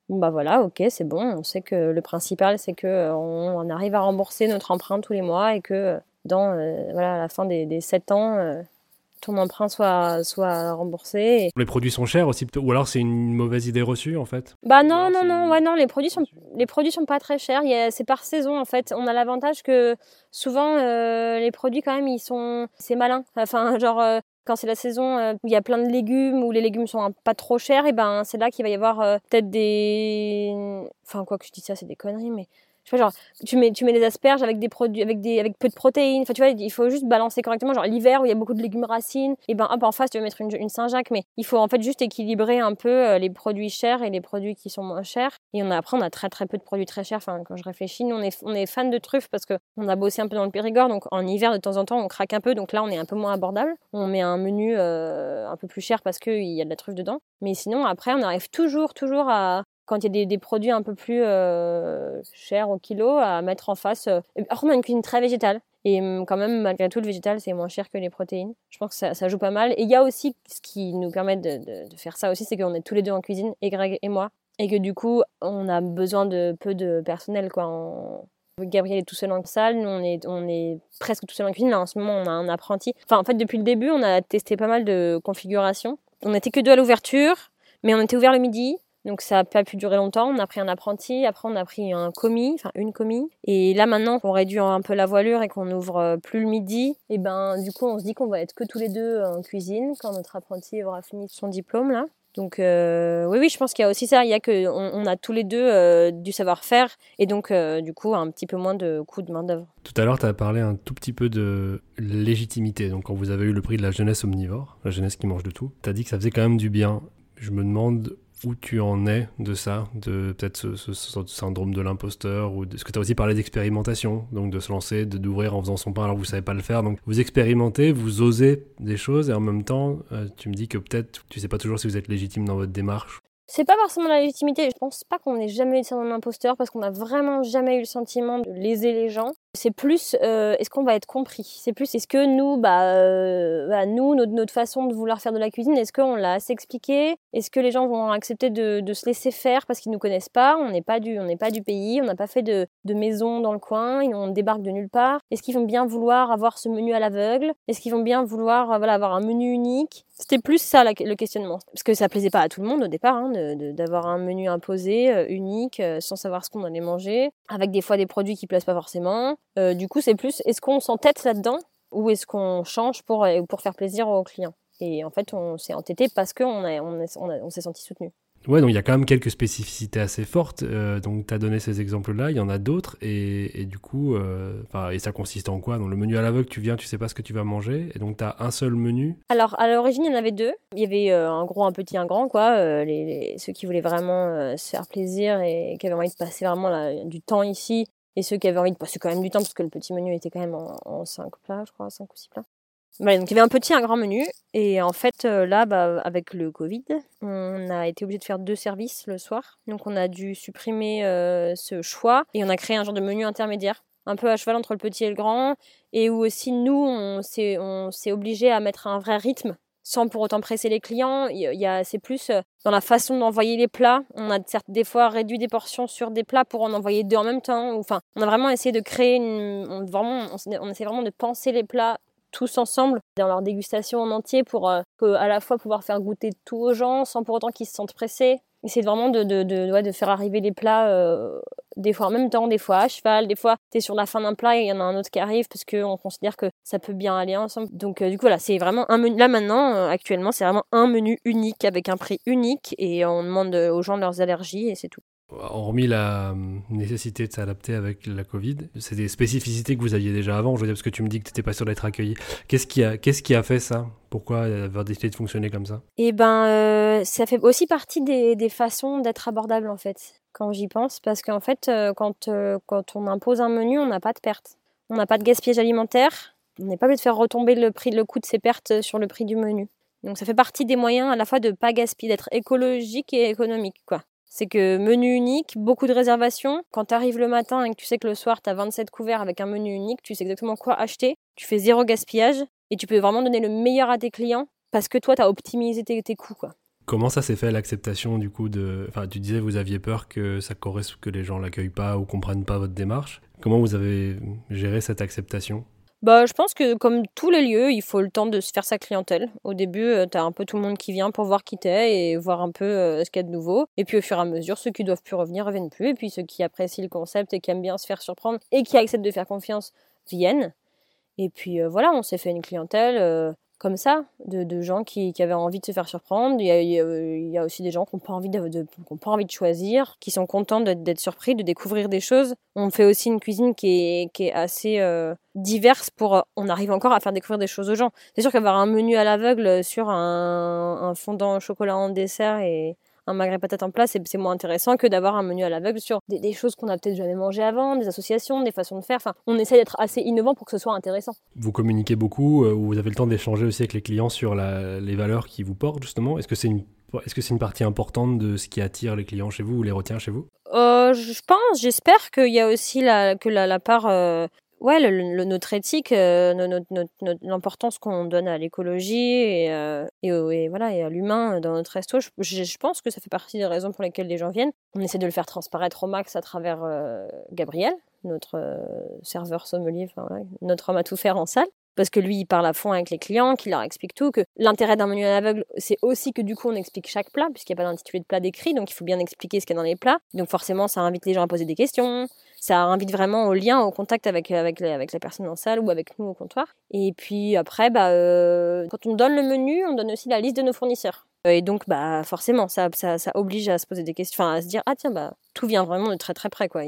bah voilà, ok, c'est bon. On sait que le principal, c'est que euh, on, arrive à rembourser notre emprunt tous les mois et que dans voilà, la fin des, des 7 ans, ton emprunt soit, soit remboursé. Les produits sont chers aussi, ou alors c'est une mauvaise idée reçue en fait Bah non, non, non, ouais, non, les produits sont, les produits sont pas très chers. C'est par saison en fait. On a l'avantage que souvent euh, les produits quand même ils sont, c'est malin. Enfin, genre euh, quand c'est la saison euh, où il y a plein de légumes, où les légumes sont pas trop chers, et ben c'est là qu'il va y avoir peut-être des, enfin quoi que je dis ça, c'est des conneries, mais tu mets, tu mets des asperges avec des produits, avec des, avec peu de protéines. Enfin, tu vois, il faut juste balancer correctement. Genre, l'hiver où il y a beaucoup de légumes racines, et ben, hop, en face, tu vas mettre une, Saint-Jacques. Mais il faut en fait juste équilibrer un peu euh, les produits chers et les produits qui sont moins chers. Et on a, après, on a très, très peu de produits très chers. Enfin, quand je réfléchis, nous, on est, on est fan de truffes parce qu'on a bossé un peu dans le Périgord. Donc, en hiver, de temps en temps, on craque un peu. Donc là, on est un peu moins abordable. On met un menu euh, un peu plus cher parce qu'il y a de la truffe dedans. Mais sinon, après, on arrive toujours, toujours à, quand il y a des, produits un peu plus euh, chers au kilo à mettre en face. Euh, alors, on a une cuisine très végétale. Et hum, quand même, malgré tout, le végétal, c'est moins cher que les protéines. Je pense que ça, joue pas mal. Et il y a aussi, ce qui nous permet de, faire ça aussi, c'est qu'on est tous les deux en cuisine, et Greg et moi. Et que du coup, on a besoin de peu de personnel, quoi. Gabriel est tout seul en salle, nous on est, on est presque tout seul en cuisine. Là en ce moment on a un apprenti. Enfin en fait depuis le début on a testé pas mal de configurations. On n'était que deux à l'ouverture, mais on était ouvert le midi. Donc ça n'a pas pu durer longtemps. On a pris un apprenti, après on a pris un commis, enfin une commis. Et là maintenant qu'on réduit un peu la voilure et qu'on ouvre euh, plus le midi, et ben du coup on se dit qu'on va être que tous les deux en cuisine quand notre apprenti aura fini son diplôme là. Donc euh, oui, oui, je pense qu'il y a aussi ça. Il y a que on, a tous les deux euh, du savoir-faire et donc du coup un petit peu moins de coûts de main d'œuvre. Tout à l'heure, tu as parlé un tout petit peu de légitimité. Donc quand vous avez eu le prix de la jeunesse omnivore, la jeunesse qui mange de tout, tu as dit que ça faisait quand même du bien. Je me demande où tu en es de ça, de peut-être ce, syndrome de l'imposteur, ou de ce que tu as aussi parlé d'expérimentation, donc de se lancer, de d'ouvrir en faisant son pain alors que vous savez pas le faire. Donc vous expérimentez, vous osez des choses et en même temps, euh, tu me dis que peut-être tu sais pas toujours si vous êtes légitime dans votre démarche. C'est pas forcément la légitimité. Je pense pas qu'on ait jamais eu le syndrome d'imposteur parce qu'on a vraiment jamais eu le sentiment de léser les gens. C'est plus euh, est-ce qu'on va être compris? C'est plus est-ce que nous, bah, euh, bah nous, notre, façon de vouloir faire de la cuisine, est-ce qu'on l'a assez expliqué Est-ce que les gens vont accepter de, se laisser faire parce qu'ils nous connaissent pas? On n'est pas du, on n'est pas du pays, on n'a pas fait de, maison dans le coin, on débarque de nulle part. Est-ce qu'ils vont bien vouloir avoir ce menu à l'aveugle? Est-ce qu'ils vont bien vouloir euh, voilà, avoir un menu unique? C'était plus ça le questionnement, parce que ça plaisait pas à tout le monde au départ hein, d'avoir un menu imposé, unique, sans savoir ce qu'on allait manger, avec des fois des produits qui plaisent pas forcément. Euh, du coup, c'est plus est-ce qu'on s'entête là-dedans ou est-ce qu'on change pour, euh, pour faire plaisir aux clients? Et en fait, on s'est entêté parce qu'on on, on, s'est senti soutenu. Ouais, donc il y a quand même quelques spécificités assez fortes. Euh, donc tu as donné ces exemples-là, il y en a d'autres. Et, du coup, et ça consiste en quoi? Donc le menu à l'aveugle, tu viens, tu sais pas ce que tu vas manger. Et donc tu as un seul menu? Alors à l'origine, il y en avait deux. Il y avait un gros, un petit, un grand, quoi. Les, ceux qui voulaient vraiment se faire plaisir et qui avaient envie de passer vraiment du temps ici et ceux qui avaient envie de passer quand même du temps, parce que le petit menu était quand même en, 5 plats, je crois, 5 ou 6 plats. Donc il y avait un petit et un grand menu. Et en fait, euh, là, bah, avec le Covid, on a été obligé de faire deux services le soir. Donc on a dû supprimer euh, ce choix et on a créé un genre de menu intermédiaire, un peu à cheval entre le petit et le grand. Et où aussi, nous, on s'est obligé à mettre un vrai rythme sans pour autant presser les clients. Il y a, c'est plus euh, dans la façon d'envoyer les plats. On a certes des fois réduit des portions sur des plats pour en envoyer deux en même temps. Enfin, on a vraiment essayé de créer une, on, vraiment, on, essaie vraiment de penser les plats tous ensemble dans leur dégustation en entier pour euh, à la fois pouvoir faire goûter tout aux gens sans pour autant qu'ils se sentent pressés. Essayer vraiment de, de, faire arriver les plats euh, des fois en même temps, des fois à cheval, des fois tu es sur la fin d'un plat et il y en a un autre qui arrive parce qu'on considère que ça peut bien aller ensemble. Donc euh, du coup voilà, c'est vraiment un menu. Là maintenant, actuellement, c'est vraiment un menu unique avec un prix unique et on demande aux gens leurs allergies et c'est tout. Hormis la hum, nécessité de s'adapter avec la Covid, c'est des spécificités que vous aviez déjà avant, je veux dire, parce que tu me dis que tu n'étais pas sûr d'être accueilli. Qu'est-ce qui, a, fait ça? Pourquoi avoir décidé de fonctionner comme ça? Eh ben, euh, ça fait aussi partie des, des façons d'être abordable, en fait, quand j'y pense, parce qu'en fait, euh, quand, euh, quand on impose un menu, on n'a pas de perte. On n'a pas de gaspillage alimentaire, on n'est pas obligé de faire retomber le, prix, le coût de ces pertes sur le prix du menu. Donc ça fait partie des moyens à la fois de pas gaspiller, d'être écologique et économique, quoi. C'est que menu unique, beaucoup de réservations. Quand tu arrives le matin et que tu sais que le soir tu as 27 couverts avec un menu unique, tu sais exactement quoi acheter. Tu fais zéro gaspillage et tu peux vraiment donner le meilleur à tes clients parce que toi tu as optimisé tes, coûts. Comment ça s'est fait l'acceptation du coup de. Enfin, tu disais vous aviez peur que ça corresponde, que les gens l'accueillent pas ou comprennent pas votre démarche. Comment vous avez géré cette acceptation? Bah, je pense que comme tous les lieux, il faut le temps de se faire sa clientèle. Au début, euh, tu as un peu tout le monde qui vient pour voir qui t'es et voir un peu euh, ce qu'il y a de nouveau. Et puis au fur et à mesure, ceux qui doivent plus revenir reviennent plus. Et puis ceux qui apprécient le concept et qui aiment bien se faire surprendre et qui acceptent de faire confiance viennent. Et puis euh, voilà, on s'est fait une clientèle comme ça, de, gens qui, avaient envie de se faire surprendre. Il y a, aussi des gens qui n'ont pas, envie de, pas envie de choisir, qui sont contents d'être surpris, de découvrir des choses. On fait aussi une cuisine qui est, assez euh, diverse pour... On arrive encore à faire découvrir des choses aux gens. C'est sûr qu'avoir un menu à l'aveugle sur un, un fondant au chocolat en dessert et un magret patate en place, c'est moins intéressant que d'avoir un menu à l'aveugle sur des, choses qu'on a peut-être jamais mangé avant, des associations, des façons de faire. Enfin, on essaie d'être assez innovant pour que ce soit intéressant. Vous communiquez beaucoup, euh, vous avez le temps d'échanger aussi avec les clients sur les valeurs qui vous portent justement. Est-ce que c'est une est-ce que c'est une partie importante de ce qui attire les clients chez vous ou les retient chez vous? Euh, Je pense, j'espère qu'il y a aussi la, que la, part euh, ouais, notre éthique, euh, l'importance qu'on donne à l'écologie et, euh, voilà, et à l'humain dans notre resto, je, pense que ça fait partie des raisons pour lesquelles les gens viennent. On essaie de le faire transparaître au max à travers euh, Gabriel, notre serveur sommelier, notre homme à tout faire en salle parce que lui, il parle à fond avec les clients, qu'il leur explique tout, que l'intérêt d'un menu à l'aveugle, c'est aussi que du coup, on explique chaque plat, puisqu'il n'y a pas d'intitulé de plat décrit, donc il faut bien expliquer ce qu'il y a dans les plats. Donc forcément, ça invite les gens à poser des questions, ça invite vraiment au lien, au contact avec, avec, la personne en salle ou avec nous au comptoir. Et puis après, bah, euh, quand on donne le menu, on donne aussi la liste de nos fournisseurs. Et donc, bah, forcément, ça, ça, ça oblige à se poser des questions, enfin, à se dire, ah tiens, bah, tout vient vraiment de très très près, quoi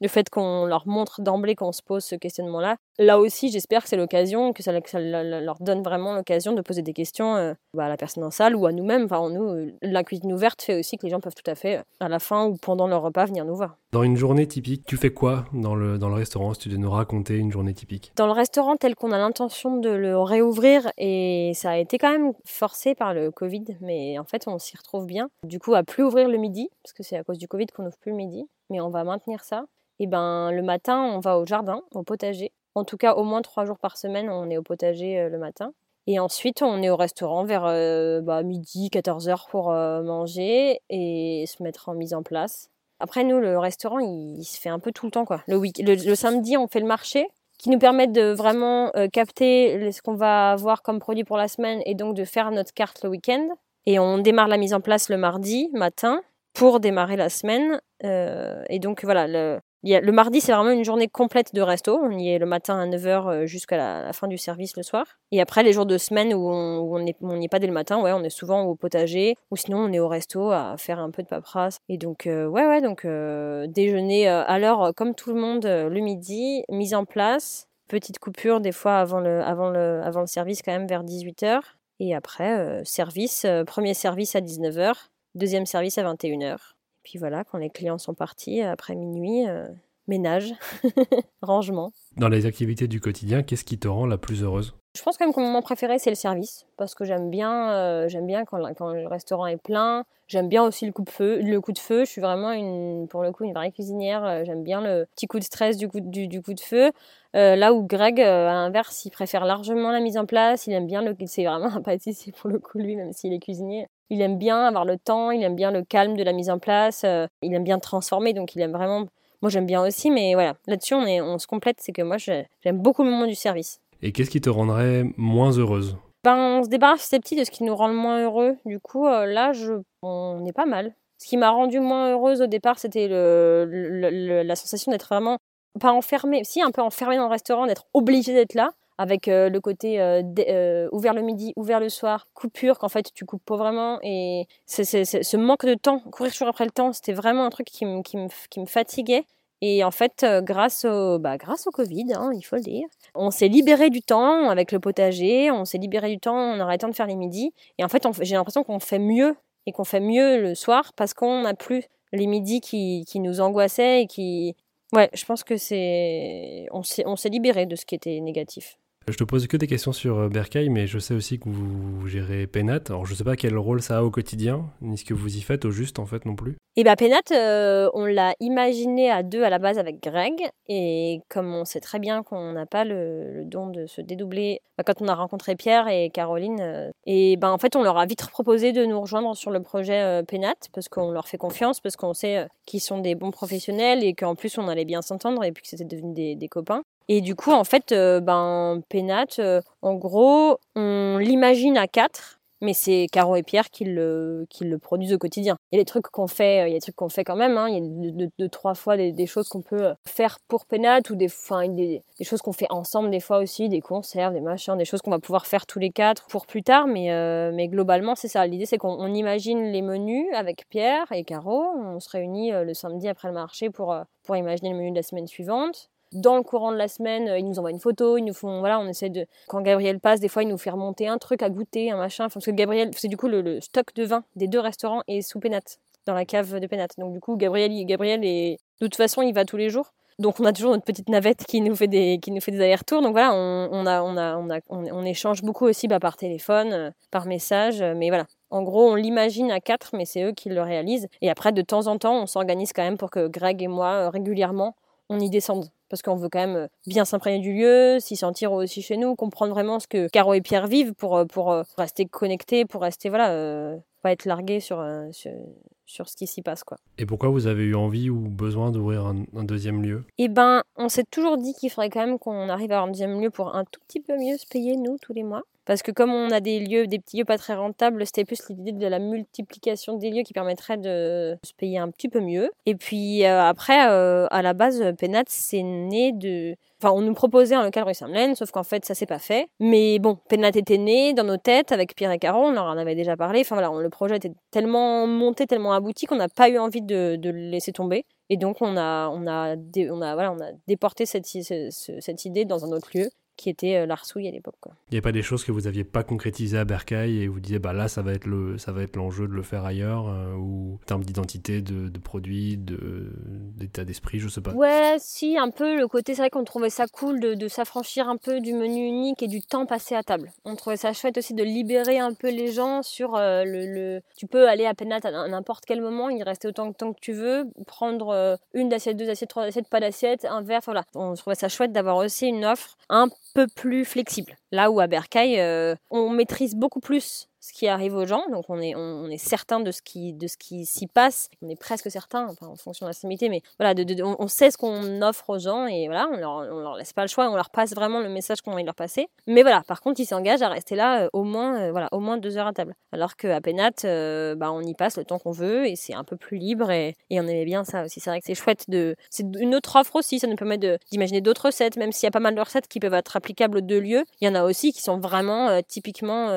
le fait qu'on leur montre d'emblée qu'on se pose ce questionnement-là, là aussi, j'espère que c'est l'occasion, que ça, leur donne vraiment l'occasion de poser des questions euh, bah, à la personne en salle ou à nous-mêmes. Enfin, nous, euh, la cuisine ouverte fait aussi que les gens peuvent tout à fait, euh, à la fin ou pendant leur repas, venir nous voir. Dans une journée typique, tu fais quoi dans le, dans le restaurant? Si tu devais nous raconter une journée typique. Dans le restaurant tel qu'on a l'intention de le réouvrir, et ça a été quand même forcé par le Covid, mais en fait, on s'y retrouve bien. Du coup, à plus ouvrir le midi, parce que c'est à cause du Covid qu'on n'ouvre plus le midi, mais on va maintenir ça et ben le matin, on va au jardin, au potager. En tout cas, au moins trois jours par semaine, on est au potager euh, le matin. Et ensuite, on est au restaurant vers euh, bah, midi, 14h pour euh, manger et se mettre en mise en place. Après, nous, le restaurant, il, se fait un peu tout le temps. Quoi. Le, week le, samedi, on fait le marché qui nous permet de vraiment capter ce qu'on va avoir comme produit pour la semaine et donc de faire notre carte le week-end. Et on démarre la mise en place le mardi matin pour démarrer la semaine. et donc voilà, le, le mardi, c'est vraiment une journée complète de resto. On y est le matin à 9h euh, jusqu'à la, fin du service le soir. Et après, les jours de semaine où on n'y est, pas dès le matin, ouais, on est souvent au potager ou sinon on est au resto à faire un peu de paperasse. Et donc, euh, ouais, ouais, donc euh, déjeuner à l'heure comme tout le monde le midi, mise en place. Petite coupure des fois avant le, avant le, avant le service quand même vers 18h. Et après, service, premier service à 19h, deuxième service à 21h. Puis voilà, quand les clients sont partis, après minuit, euh, ménage, rangement. Dans les activités du quotidien, qu'est-ce qui te rend la plus heureuse? Je pense quand même que mon moment préféré, c'est le service. Parce que j'aime bien, euh, j'aime bien quand, quand, le restaurant est plein. J'aime bien aussi le coup de feu. Le coup de feu, je suis vraiment, une, pour le coup, une vraie cuisinière. Euh, j'aime bien le petit coup de stress du coup, du, du coup de feu. là où Greg, à l'inverse, il préfère largement la mise en place. Il aime bien le. C'est vraiment un pâtissier pour le coup, lui, même s'il est cuisinier. Il aime bien avoir le temps, il aime bien le calme de la mise en place, euh, il aime bien transformer, donc il aime vraiment. Moi j'aime bien aussi, mais voilà, là-dessus on, est, on se complète, c'est que moi j'aime beaucoup le moment du service. Et qu'est-ce qui te rendrait moins heureuse? Ben, On se débarrasse petit de ce qui nous rend le moins heureux. Du coup, euh, là, je... on est pas mal. Ce qui m'a rendu moins heureuse au départ, c'était le, la sensation d'être vraiment, pas enfermée, si un peu enfermée dans le restaurant, d'être obligée d'être là avec euh, le côté euh, euh, ouvert le midi, ouvert le soir, coupure, qu'en fait tu coupes pas vraiment. Et ce manque de temps, courir toujours après le temps, c'était vraiment un truc qui me, fatiguait. Et en fait, grâce au, bah, grâce au Covid, hein, il faut le dire, on s'est libéré du temps avec le potager, on s'est libéré du temps en arrêtant de faire les midis. Et en fait, j'ai l'impression qu'on fait mieux et qu'on fait mieux le soir parce qu'on n'a plus les midis qui, qui nous angoissaient et qui... Ouais, je pense que c'est... On s'est libéré de ce qui était négatif. Je te pose que des questions sur euh, Berkay, mais je sais aussi que vous gérez Penat. Alors je sais pas quel rôle ça a au quotidien, ni ce que vous y faites au juste en fait non plus. Eh bah Penat, euh, on l'a imaginé à deux à la base avec Greg, et comme on sait très bien qu'on n'a pas le, don de se dédoubler, bah, quand on a rencontré Pierre et Caroline, euh, et ben en fait on leur a vite proposé de nous rejoindre sur le projet Penat parce qu'on leur fait confiance, parce qu'on sait qu'ils sont des bons professionnels et qu'en plus on allait bien s'entendre et puis que c'était devenu des copains. Et du coup, en fait, ben, Pénate, en gros, on l'imagine à quatre mais c'est Caro et Pierre qui le, qui le produisent au quotidien. Il y a des trucs qu'on fait, il y a des trucs qu'on fait quand même, hein. il y a deux, trois fois des, choses qu'on peut faire pour Pénat ou des, des, des choses qu'on fait ensemble des fois aussi, des conserves, des machins, des choses qu'on va pouvoir faire tous les quatre pour plus tard, mais, euh, mais globalement c'est ça. L'idée c'est qu'on imagine les menus avec Pierre et Caro, on se réunit euh, le samedi après le marché pour, euh, pour imaginer le menu de la semaine suivante dans le courant de la semaine, euh, ils nous envoient une photo, ils nous font, voilà, on essaie de, quand Gabriel passe, des fois, il nous fait remonter un truc à goûter, un machin, parce que Gabriel, c'est du coup le, stock de vin des deux restaurants est sous Pénat, dans la cave de Pénat. Donc du coup, Gabriel, Gabriel est, de toute façon, il va tous les jours. Donc on a toujours notre petite navette qui nous fait des, qui nous fait des allers-retours. Donc voilà, on, a, on, a, on, a, on, échange beaucoup aussi bah, par téléphone, euh, par message. Euh, mais voilà, en gros, on l'imagine à quatre, mais c'est eux qui le réalisent. Et après, de temps en temps, on s'organise quand même pour que Greg et moi, régulièrement, on y descende parce qu'on veut quand même euh, bien s'imprégner du lieu, s'y sentir aussi chez nous, comprendre vraiment ce que Caro et Pierre vivent pour, euh, pour euh, rester connectés, pour rester, voilà, pas être largués sur, sur, ce qui s'y passe, quoi. Et pourquoi vous avez eu envie ou besoin d'ouvrir un, un, deuxième lieu? Eh ben, on s'est toujours dit qu'il faudrait quand même qu'on arrive à avoir un deuxième lieu pour un tout petit peu mieux se payer, nous, tous les mois. Parce que comme on a des lieux, des petits lieux pas très rentables, c'était plus l'idée de la multiplication des lieux qui permettrait de se payer un petit peu mieux. Et puis euh, après, euh, à la base, Penat, c'est né de... Enfin, on nous proposait un local rue saint sauf qu'en fait, ça s'est pas fait. Mais bon, Penat était né dans nos têtes avec Pierre et Caron, on en avait déjà parlé. Enfin voilà, le projet était tellement monté, tellement abouti qu'on n'a pas eu envie de, le laisser tomber. Et donc, on a, on a, on a, voilà, on a déporté cette idée dans un autre lieu qui était euh, l'Arsouille à l'époque. Il n'y a pas des choses que vous n'aviez pas concrétisées à Bercail et vous disiez bah là ça va être le ça va être l'enjeu de le faire ailleurs euh, ou en termes d'identité, de, de produit, de d'état d'esprit, je sais pas. Ouais, si un peu le côté c'est vrai qu'on trouvait ça cool de, de s'affranchir un peu du menu unique et du temps passé à table. On trouvait ça chouette aussi de libérer un peu les gens sur euh, le, le, tu peux aller à Penat à n'importe quel moment, il reste autant de temps que tu veux, prendre une d'assiette, deux assiettes, trois assiettes, pas d'assiette, un verre, voilà. On trouvait ça chouette d'avoir aussi une offre un peu plus flexible. Là où à Bercail, euh, on maîtrise beaucoup plus ce qui arrive aux gens. Donc on est, on, est certain de ce qui, de qui s'y passe. On est presque certain, en fonction de la sommité, mais voilà, de, on, sait ce qu'on offre aux gens et voilà, on leur, on leur laisse pas le choix, on leur passe vraiment le message qu'on va leur passer. Mais voilà, par contre, ils s'engagent à rester là euh, au moins, euh, voilà, au moins deux heures à table. Alors qu'à Pénat, euh, bah, on y passe le temps qu'on veut et c'est un peu plus libre et, et on aimait bien ça aussi. C'est vrai que c'est chouette de, c'est une autre offre aussi. Ça nous permet d'imaginer d'autres recettes, même s'il y a pas mal de recettes qui peuvent être applicables aux deux lieux. Il y en a aussi qui sont vraiment typiquement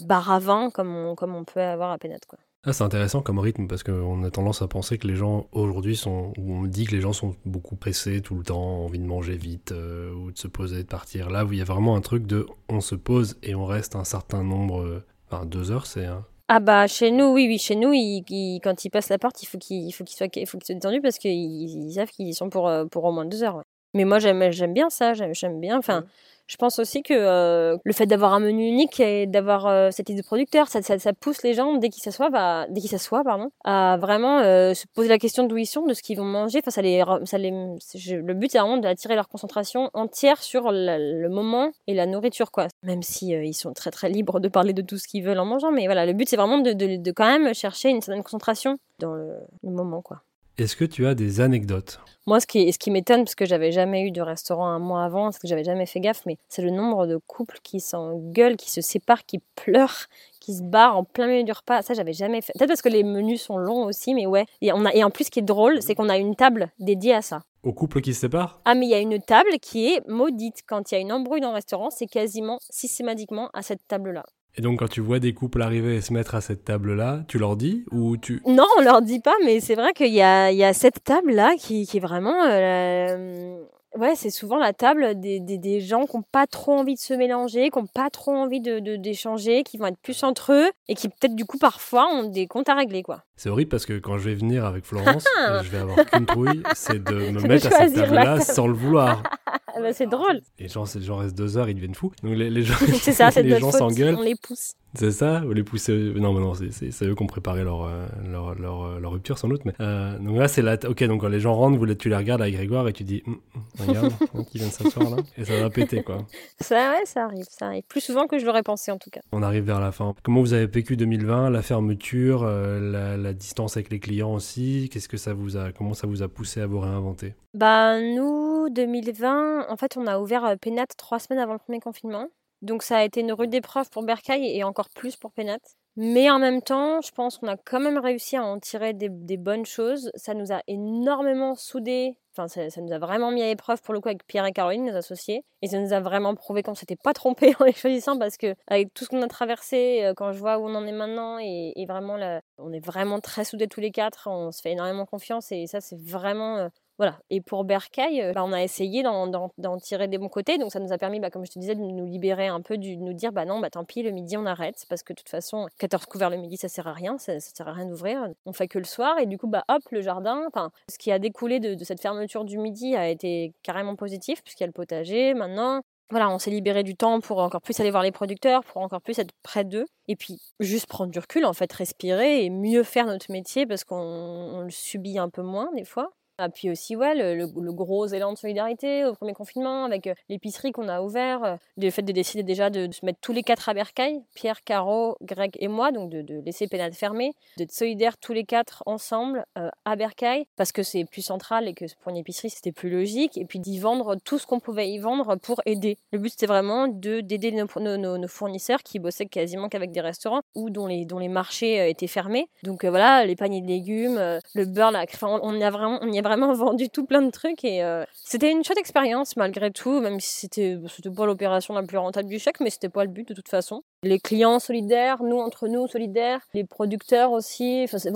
bah, bar à vin comme on, comme on peut avoir à Pénat. Quoi. Ah, c'est intéressant comme rythme parce qu'on a tendance à penser que les gens aujourd'hui sont, ou on dit que les gens sont beaucoup pressés tout le temps, envie de manger vite euh, ou de se poser, de partir. Là où il y a vraiment un truc de on se pose et on reste un certain nombre, euh, enfin deux heures c'est un, ah bah chez nous oui oui chez nous il, quand ils passent la porte il faut qu'ils soient il faut qu'ils soient détendus parce qu'ils ils savent qu'ils y sont pour euh, pour au moins deux heures. Mais moi j'aime j'aime bien ça j'aime bien enfin je pense aussi que euh, le fait d'avoir un menu unique et d'avoir euh, cette idée de producteur, ça, pousse les gens dès qu'ils s'assoient, bah, dès qu'ils s'assoient, pardon, à vraiment euh, se poser la question d'où ils sont, de ce qu'ils vont manger. Enfin, ça les, ça les, le but c'est vraiment d'attirer leur concentration entière sur le, moment et la nourriture, quoi. Même si ils sont très très libres de parler de tout ce qu'ils veulent en mangeant, mais voilà, le but c'est vraiment de, quand même chercher une certaine concentration dans le, le moment, quoi. Est-ce que tu as des anecdotes? Moi, ce qui, ce qui m'étonne, parce que j'avais jamais eu de restaurant un mois avant, parce que j'avais jamais fait gaffe, mais c'est le nombre de couples qui s'engueulent, qui se séparent, qui pleurent, qui se barrent en plein milieu du repas. Ça, j'avais jamais fait. Peut-être parce que les menus sont longs aussi, mais ouais. Et, on a, et en plus, ce qui est drôle, c'est qu'on a une table dédiée à ça. Aux couples qui se séparent? Ah, mais il y a une table qui est maudite. Quand il y a une embrouille dans le restaurant, c'est quasiment systématiquement à cette table-là. Et donc, quand tu vois des couples arriver et se mettre à cette table-là, tu leur dis ou tu... Non, on leur dit pas, mais c'est vrai qu'il y a, il y a cette table-là qui, qui, est vraiment... Euh, ouais, c'est souvent la table des, des, des gens qui n'ont pas trop envie de se mélanger, qui n'ont pas trop envie de, d'échanger, qui vont être plus entre eux et qui peut-être du coup parfois ont des comptes à régler, quoi. C'est horrible parce que quand je vais venir avec Florence, je vais avoir qu'une trouille, c'est de me mettre à cette table-là sans le vouloir. bah, c'est drôle. Les gens, les gens restent deux heures, ils deviennent fous. Donc les, les gens, c'est ça, les gens s'engueulent. On les pousse. C'est ça Ou les pousser Non, mais non, c'est eux qui ont préparé leur, euh, leur, leur, euh, leur rupture sans doute. Mais, euh, donc là, c'est là. Ok, donc quand les gens rentrent, vous, tu les regardes avec Grégoire et tu dis hum, hum, Regarde, hein, qui vient de s'asseoir là. Et ça va péter quoi. Ça, ouais, ça arrive. Ça arrive. Plus souvent que je l'aurais pensé en tout cas. On arrive vers la fin. Comment vous avez vécu 2020 La fermeture, la, la, distance avec les clients aussi? Qu'est-ce que ça vous a. Comment ça vous a poussé à vous réinventer? Bah, nous, 2020, en fait, on a ouvert Pénat trois semaines avant le premier confinement. Donc ça a été une rude épreuve pour Berkay et encore plus pour Penat. Mais en même temps, je pense qu'on a quand même réussi à en tirer des, bonnes choses. Ça nous a énormément soudés. Enfin, ça, nous a vraiment mis à l'épreuve pour le coup avec Pierre et Caroline, nos associés. Et ça nous a vraiment prouvé qu'on s'était pas trompé en les choisissant parce que avec tout ce qu'on a traversé, euh, quand je vois où on en est maintenant et, vraiment là, on est vraiment très soudés tous les quatre. On se fait énormément confiance et ça c'est vraiment euh, voilà. Et pour Berkay, euh, bah, on a essayé d'en tirer des bons côtés. Donc ça nous a permis, bah, comme je te disais, de nous libérer un peu, de nous dire bah non, bah tant pis, le midi on arrête. Parce que de toute façon, 14 couverts le midi, ça sert à rien. Ça, ça sert à rien d'ouvrir. On fait que le soir. Et du coup, bah hop, le jardin. Ce qui a découlé de, cette fermeture du midi a été carrément positif, puisqu'il y a le potager maintenant voilà, on s'est libéré du temps pour encore plus aller voir les producteurs, pour encore plus être près d'eux. Et puis, juste prendre du recul, en fait, respirer et mieux faire notre métier parce qu'on le subit un peu moins des fois. Ah, puis aussi, ouais, le, gros élan de solidarité au premier confinement avec euh, l'épicerie qu'on a ouvert, euh, le fait de décider déjà de, se mettre tous les quatre à Bercail, Pierre, Caro, Greg et moi, donc de, laisser Pénal fermer, d'être solidaires tous les quatre ensemble euh, à Bercail, parce que c'est plus central et que pour une épicerie c'était plus logique, et puis d'y vendre tout ce qu'on pouvait y vendre pour aider. Le but c'était vraiment d'aider nos, fournisseurs qui bossaient quasiment qu'avec des restaurants ou dont les, dont les marchés étaient fermés. Donc voilà, les paniers de légumes, le beurre, enfin, on on y a vraiment vendu tout plein de trucs et euh, c'était une chouette expérience malgré tout, même si c'était c'était pas l'opération la plus rentable du chèque, mais c'était pas le but de toute façon. Les clients solidaires, nous entre nous solidaires, les producteurs aussi. Enfin, c'est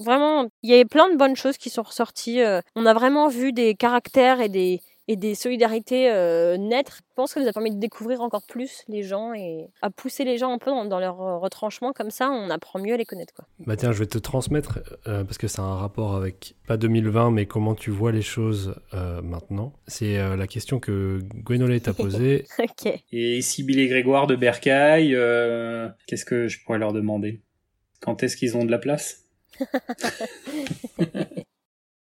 vraiment, il y avait plein de bonnes choses qui sont ressorties. Euh. on a vraiment vu des caractères et des et des solidarités euh, naître. Je pense que ça nous a permis de découvrir encore plus les gens et à pousser les gens un peu dans, leur euh, retranchement. Comme ça, on apprend mieux à les connaître. Quoi. Bah tiens, je vais te transmettre, euh, parce que c'est un rapport avec, pas 2020, mais comment tu vois les choses maintenant. C'est la question que Gwénolé t'a posée. ok. Et Sibyl et Grégoire de Bercail, qu'est-ce que je pourrais leur demander? Quand est-ce qu'ils ont de la place?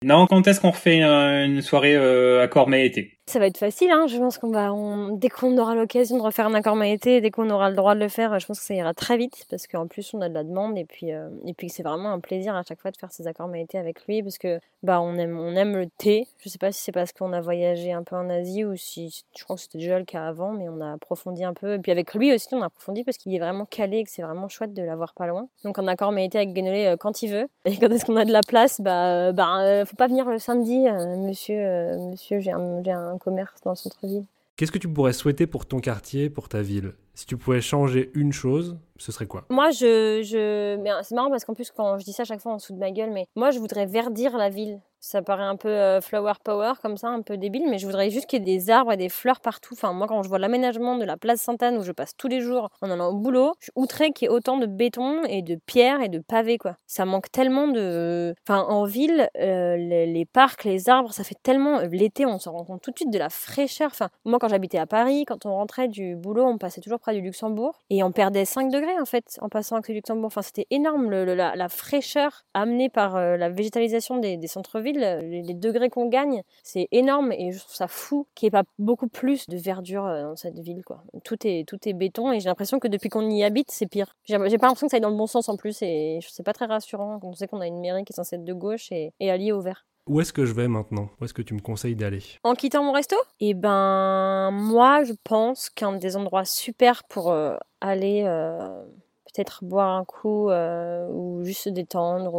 Non, quand est-ce qu'on refait une soirée euh, à Cormet été ça va être facile, hein. je pense qu'on va, dès qu'on aura l'occasion de refaire un accord maïté, dès qu'on aura le droit de le faire, je pense que ça ira très vite parce qu'en plus on a de la demande et puis euh, et puis c'est vraiment un plaisir à chaque fois de faire ces accords maïté avec lui parce que bah on aime on aime le thé. Je sais pas si c'est parce qu'on a voyagé un peu en Asie ou si je crois que c'était déjà le cas avant, mais on a approfondi un peu et puis avec lui aussi on a approfondi parce qu'il est vraiment calé et que c'est vraiment chouette de l'avoir pas loin. Donc un accord maïté avec Guénolé euh, quand il veut et quand est-ce qu'on a de la place, bah euh, bah faut pas venir le samedi, monsieur monsieur j'ai un, commerce dans le centre-ville. Qu'est-ce que tu pourrais souhaiter pour ton quartier, pour ta ville? Si tu pouvais changer une chose, ce serait quoi? Moi, je, je... c'est marrant parce qu'en plus, quand je dis ça, à chaque fois, on se de ma gueule, mais moi, je voudrais verdir la ville. Ça paraît un peu euh, flower power comme ça, un peu débile, mais je voudrais juste qu'il y ait des arbres et des fleurs partout. Enfin, moi, quand je vois l'aménagement de la place Sainte-Anne où je passe tous les jours en allant au boulot, je suis qu'il y ait autant de béton et de pierres et de pavés, quoi. Ça manque tellement de. Enfin, en ville, euh, les, parcs, les arbres, ça fait tellement. Euh, l'été, on s'en rend compte tout de suite de la fraîcheur. Enfin, moi, quand j'habitais à Paris, quand on rentrait du boulot, on passait toujours du Luxembourg et on perdait 5 degrés en fait en passant avec le Luxembourg. Enfin, c'était énorme la, fraîcheur amenée par la végétalisation des, centres-villes. Les, degrés qu'on gagne, c'est énorme et je trouve ça fou qu'il n'y ait pas beaucoup plus de verdure euh, dans cette ville. Quoi. Tout, est, tout est béton et j'ai l'impression que depuis qu'on y habite, c'est pire. J'ai pas l'impression que ça aille dans le bon sens en plus et c'est pas très rassurant on sait qu'on a une mairie qui est censée être de gauche et, et alliée au vert. Où est-ce que je vais maintenant? Où est-ce que tu me conseilles d'aller? En quittant mon resto? Eh ben, moi, je pense qu'un des endroits super pour euh, aller euh, peut-être boire un coup euh, ou juste se détendre.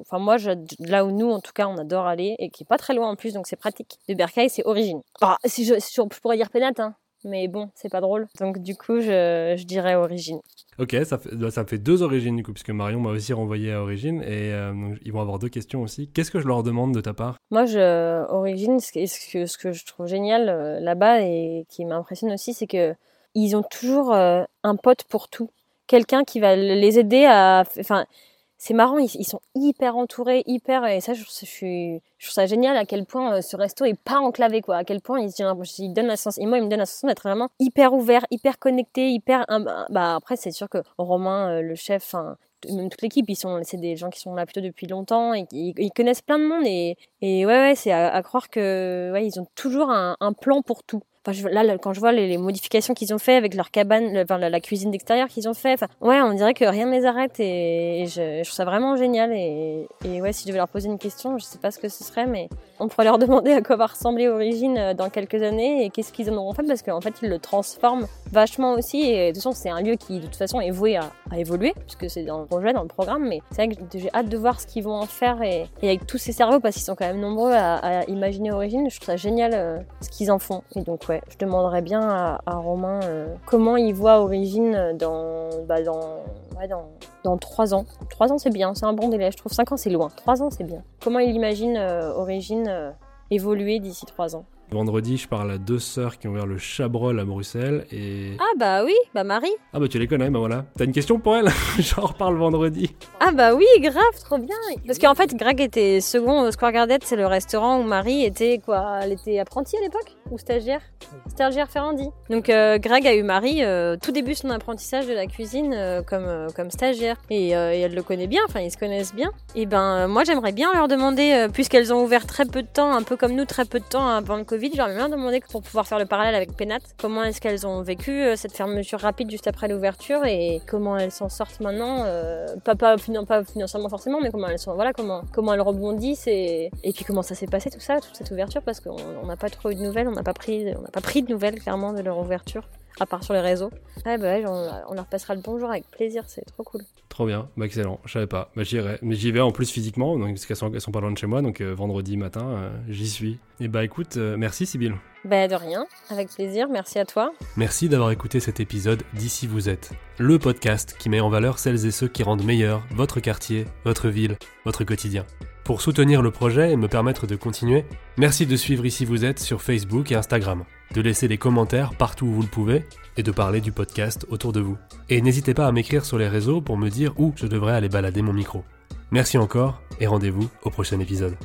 Enfin, moi, je, là où nous, en tout cas, on adore aller et qui est pas très loin en plus, donc c'est pratique. De Bercail, c'est Origine. Ah, si je, je, pourrais dire Pénate, hein, mais bon, c'est pas drôle. Donc, du coup, je, je dirais Origine. Ok, ça fait, bah, ça fait deux origines du coup, puisque Marion m'a aussi renvoyé à Origine et euh, ils vont avoir deux questions aussi. Qu'est-ce que je leur demande de ta part? Moi, je, Origine, ce que, ce que je trouve génial euh, là-bas et qui m'impressionne aussi, c'est que ils ont toujours un pote pour tout quelqu'un qui va les aider à. Enfin, c'est marrant, ils, sont hyper entourés, hyper, et ça, je, trouve ça génial à quel point euh, ce resto est pas enclavé, quoi. À quel point ils, donnent la sens, et moi, ils me donnent la sensation d'être vraiment hyper ouvert, hyper connecté, hyper, bah, après, c'est sûr que Romain, euh, le chef, même toute l'équipe, c'est des gens qui sont là plutôt depuis longtemps et ils, connaissent plein de monde et, et ouais, ouais, c'est à, croire que, ouais, ils ont toujours un plan pour tout. Là, quand je vois les, modifications qu'ils ont fait avec leur cabane, la, cuisine d'extérieur qu'ils ont fait, ouais, on dirait que rien ne les arrête et, je, trouve ça vraiment génial. Et, ouais, si je devais leur poser une question, je sais pas ce que ce serait, mais on pourrait leur demander à quoi va ressembler Origine euh, dans quelques années et qu'est-ce qu'ils en auront fait parce qu'en fait, ils le transforment vachement aussi. Et de toute façon, c'est un lieu qui, de toute façon, est voué à, à évoluer puisque c'est dans le projet, dans le programme. Mais c'est vrai que j'ai hâte de voir ce qu'ils vont en faire et, avec tous ces cerveaux parce qu'ils sont quand même nombreux à, à imaginer Origine. Je trouve ça génial euh, ce qu'ils en font. Et donc, ouais, je demanderais bien à, à Romain euh, comment il voit Origine dans, bah, dans, ouais, dans, dans 3 ans. 3 ans, c'est bien, c'est un bon délai. Je trouve 5 ans, c'est loin. 3 ans, c'est bien. Comment il imagine euh, Origine euh, évoluer d'ici 3 ans? Vendredi, je parle à deux sœurs qui ont ouvert le Chabrol à Bruxelles et... Ah bah oui, bah Marie. Ah bah tu les connais, bah voilà. T'as une question pour elle? J'en reparle vendredi. Ah bah oui, grave, trop bien. Parce qu'en fait, Greg était second au Square Garden, c'est le restaurant où Marie était quoi Elle était apprentie à l'époque Ou stagiaire? Stagiaire Ferrandi. Donc euh, Greg a eu Marie euh, tout début son apprentissage de la cuisine euh, comme, comme stagiaire. Et, et, elle le connaît bien, enfin ils se connaissent bien. Et ben moi j'aimerais bien leur demander, puisqu'elles ont ouvert très peu de temps, un peu comme nous, très peu de temps avant le Covid, j'aimerais bien demander pour pouvoir faire le parallèle avec Penat, comment est-ce qu'elles ont vécu cette fermeture rapide juste après l'ouverture et comment elles s'en sortent maintenant, pas, pas, pas financièrement forcément, mais comment elles sont, voilà, comment, comment elles rebondissent et, et puis comment ça s'est passé tout ça, toute cette ouverture, parce qu'on n'a pas trop eu de nouvelles, on n'a pas pris, on n'a pas pris de nouvelles clairement de leur ouverture, à part sur les réseaux. Ouais, bah ouais, on, on leur passera le bonjour avec plaisir, c'est trop cool. Trop bien, bah excellent, je savais pas, bah j'irai, mais j'y vais en plus physiquement, donc, parce qu'elles sont, elles sont pas loin de chez moi, donc euh, vendredi matin, euh, j'y suis. Et bah écoute, euh, merci Sybille. Bah de rien, avec plaisir, merci à toi. Merci d'avoir écouté cet épisode d'Ici vous êtes, le podcast qui met en valeur celles et ceux qui rendent meilleur votre quartier, votre ville, votre quotidien. Pour soutenir le projet et me permettre de continuer, merci de suivre Ici vous êtes sur Facebook et Instagram, de laisser des commentaires partout où vous le pouvez et de parler du podcast autour de vous. Et n'hésitez pas à m'écrire sur les réseaux pour me dire où je devrais aller balader mon micro. Merci encore et rendez-vous au prochain épisode.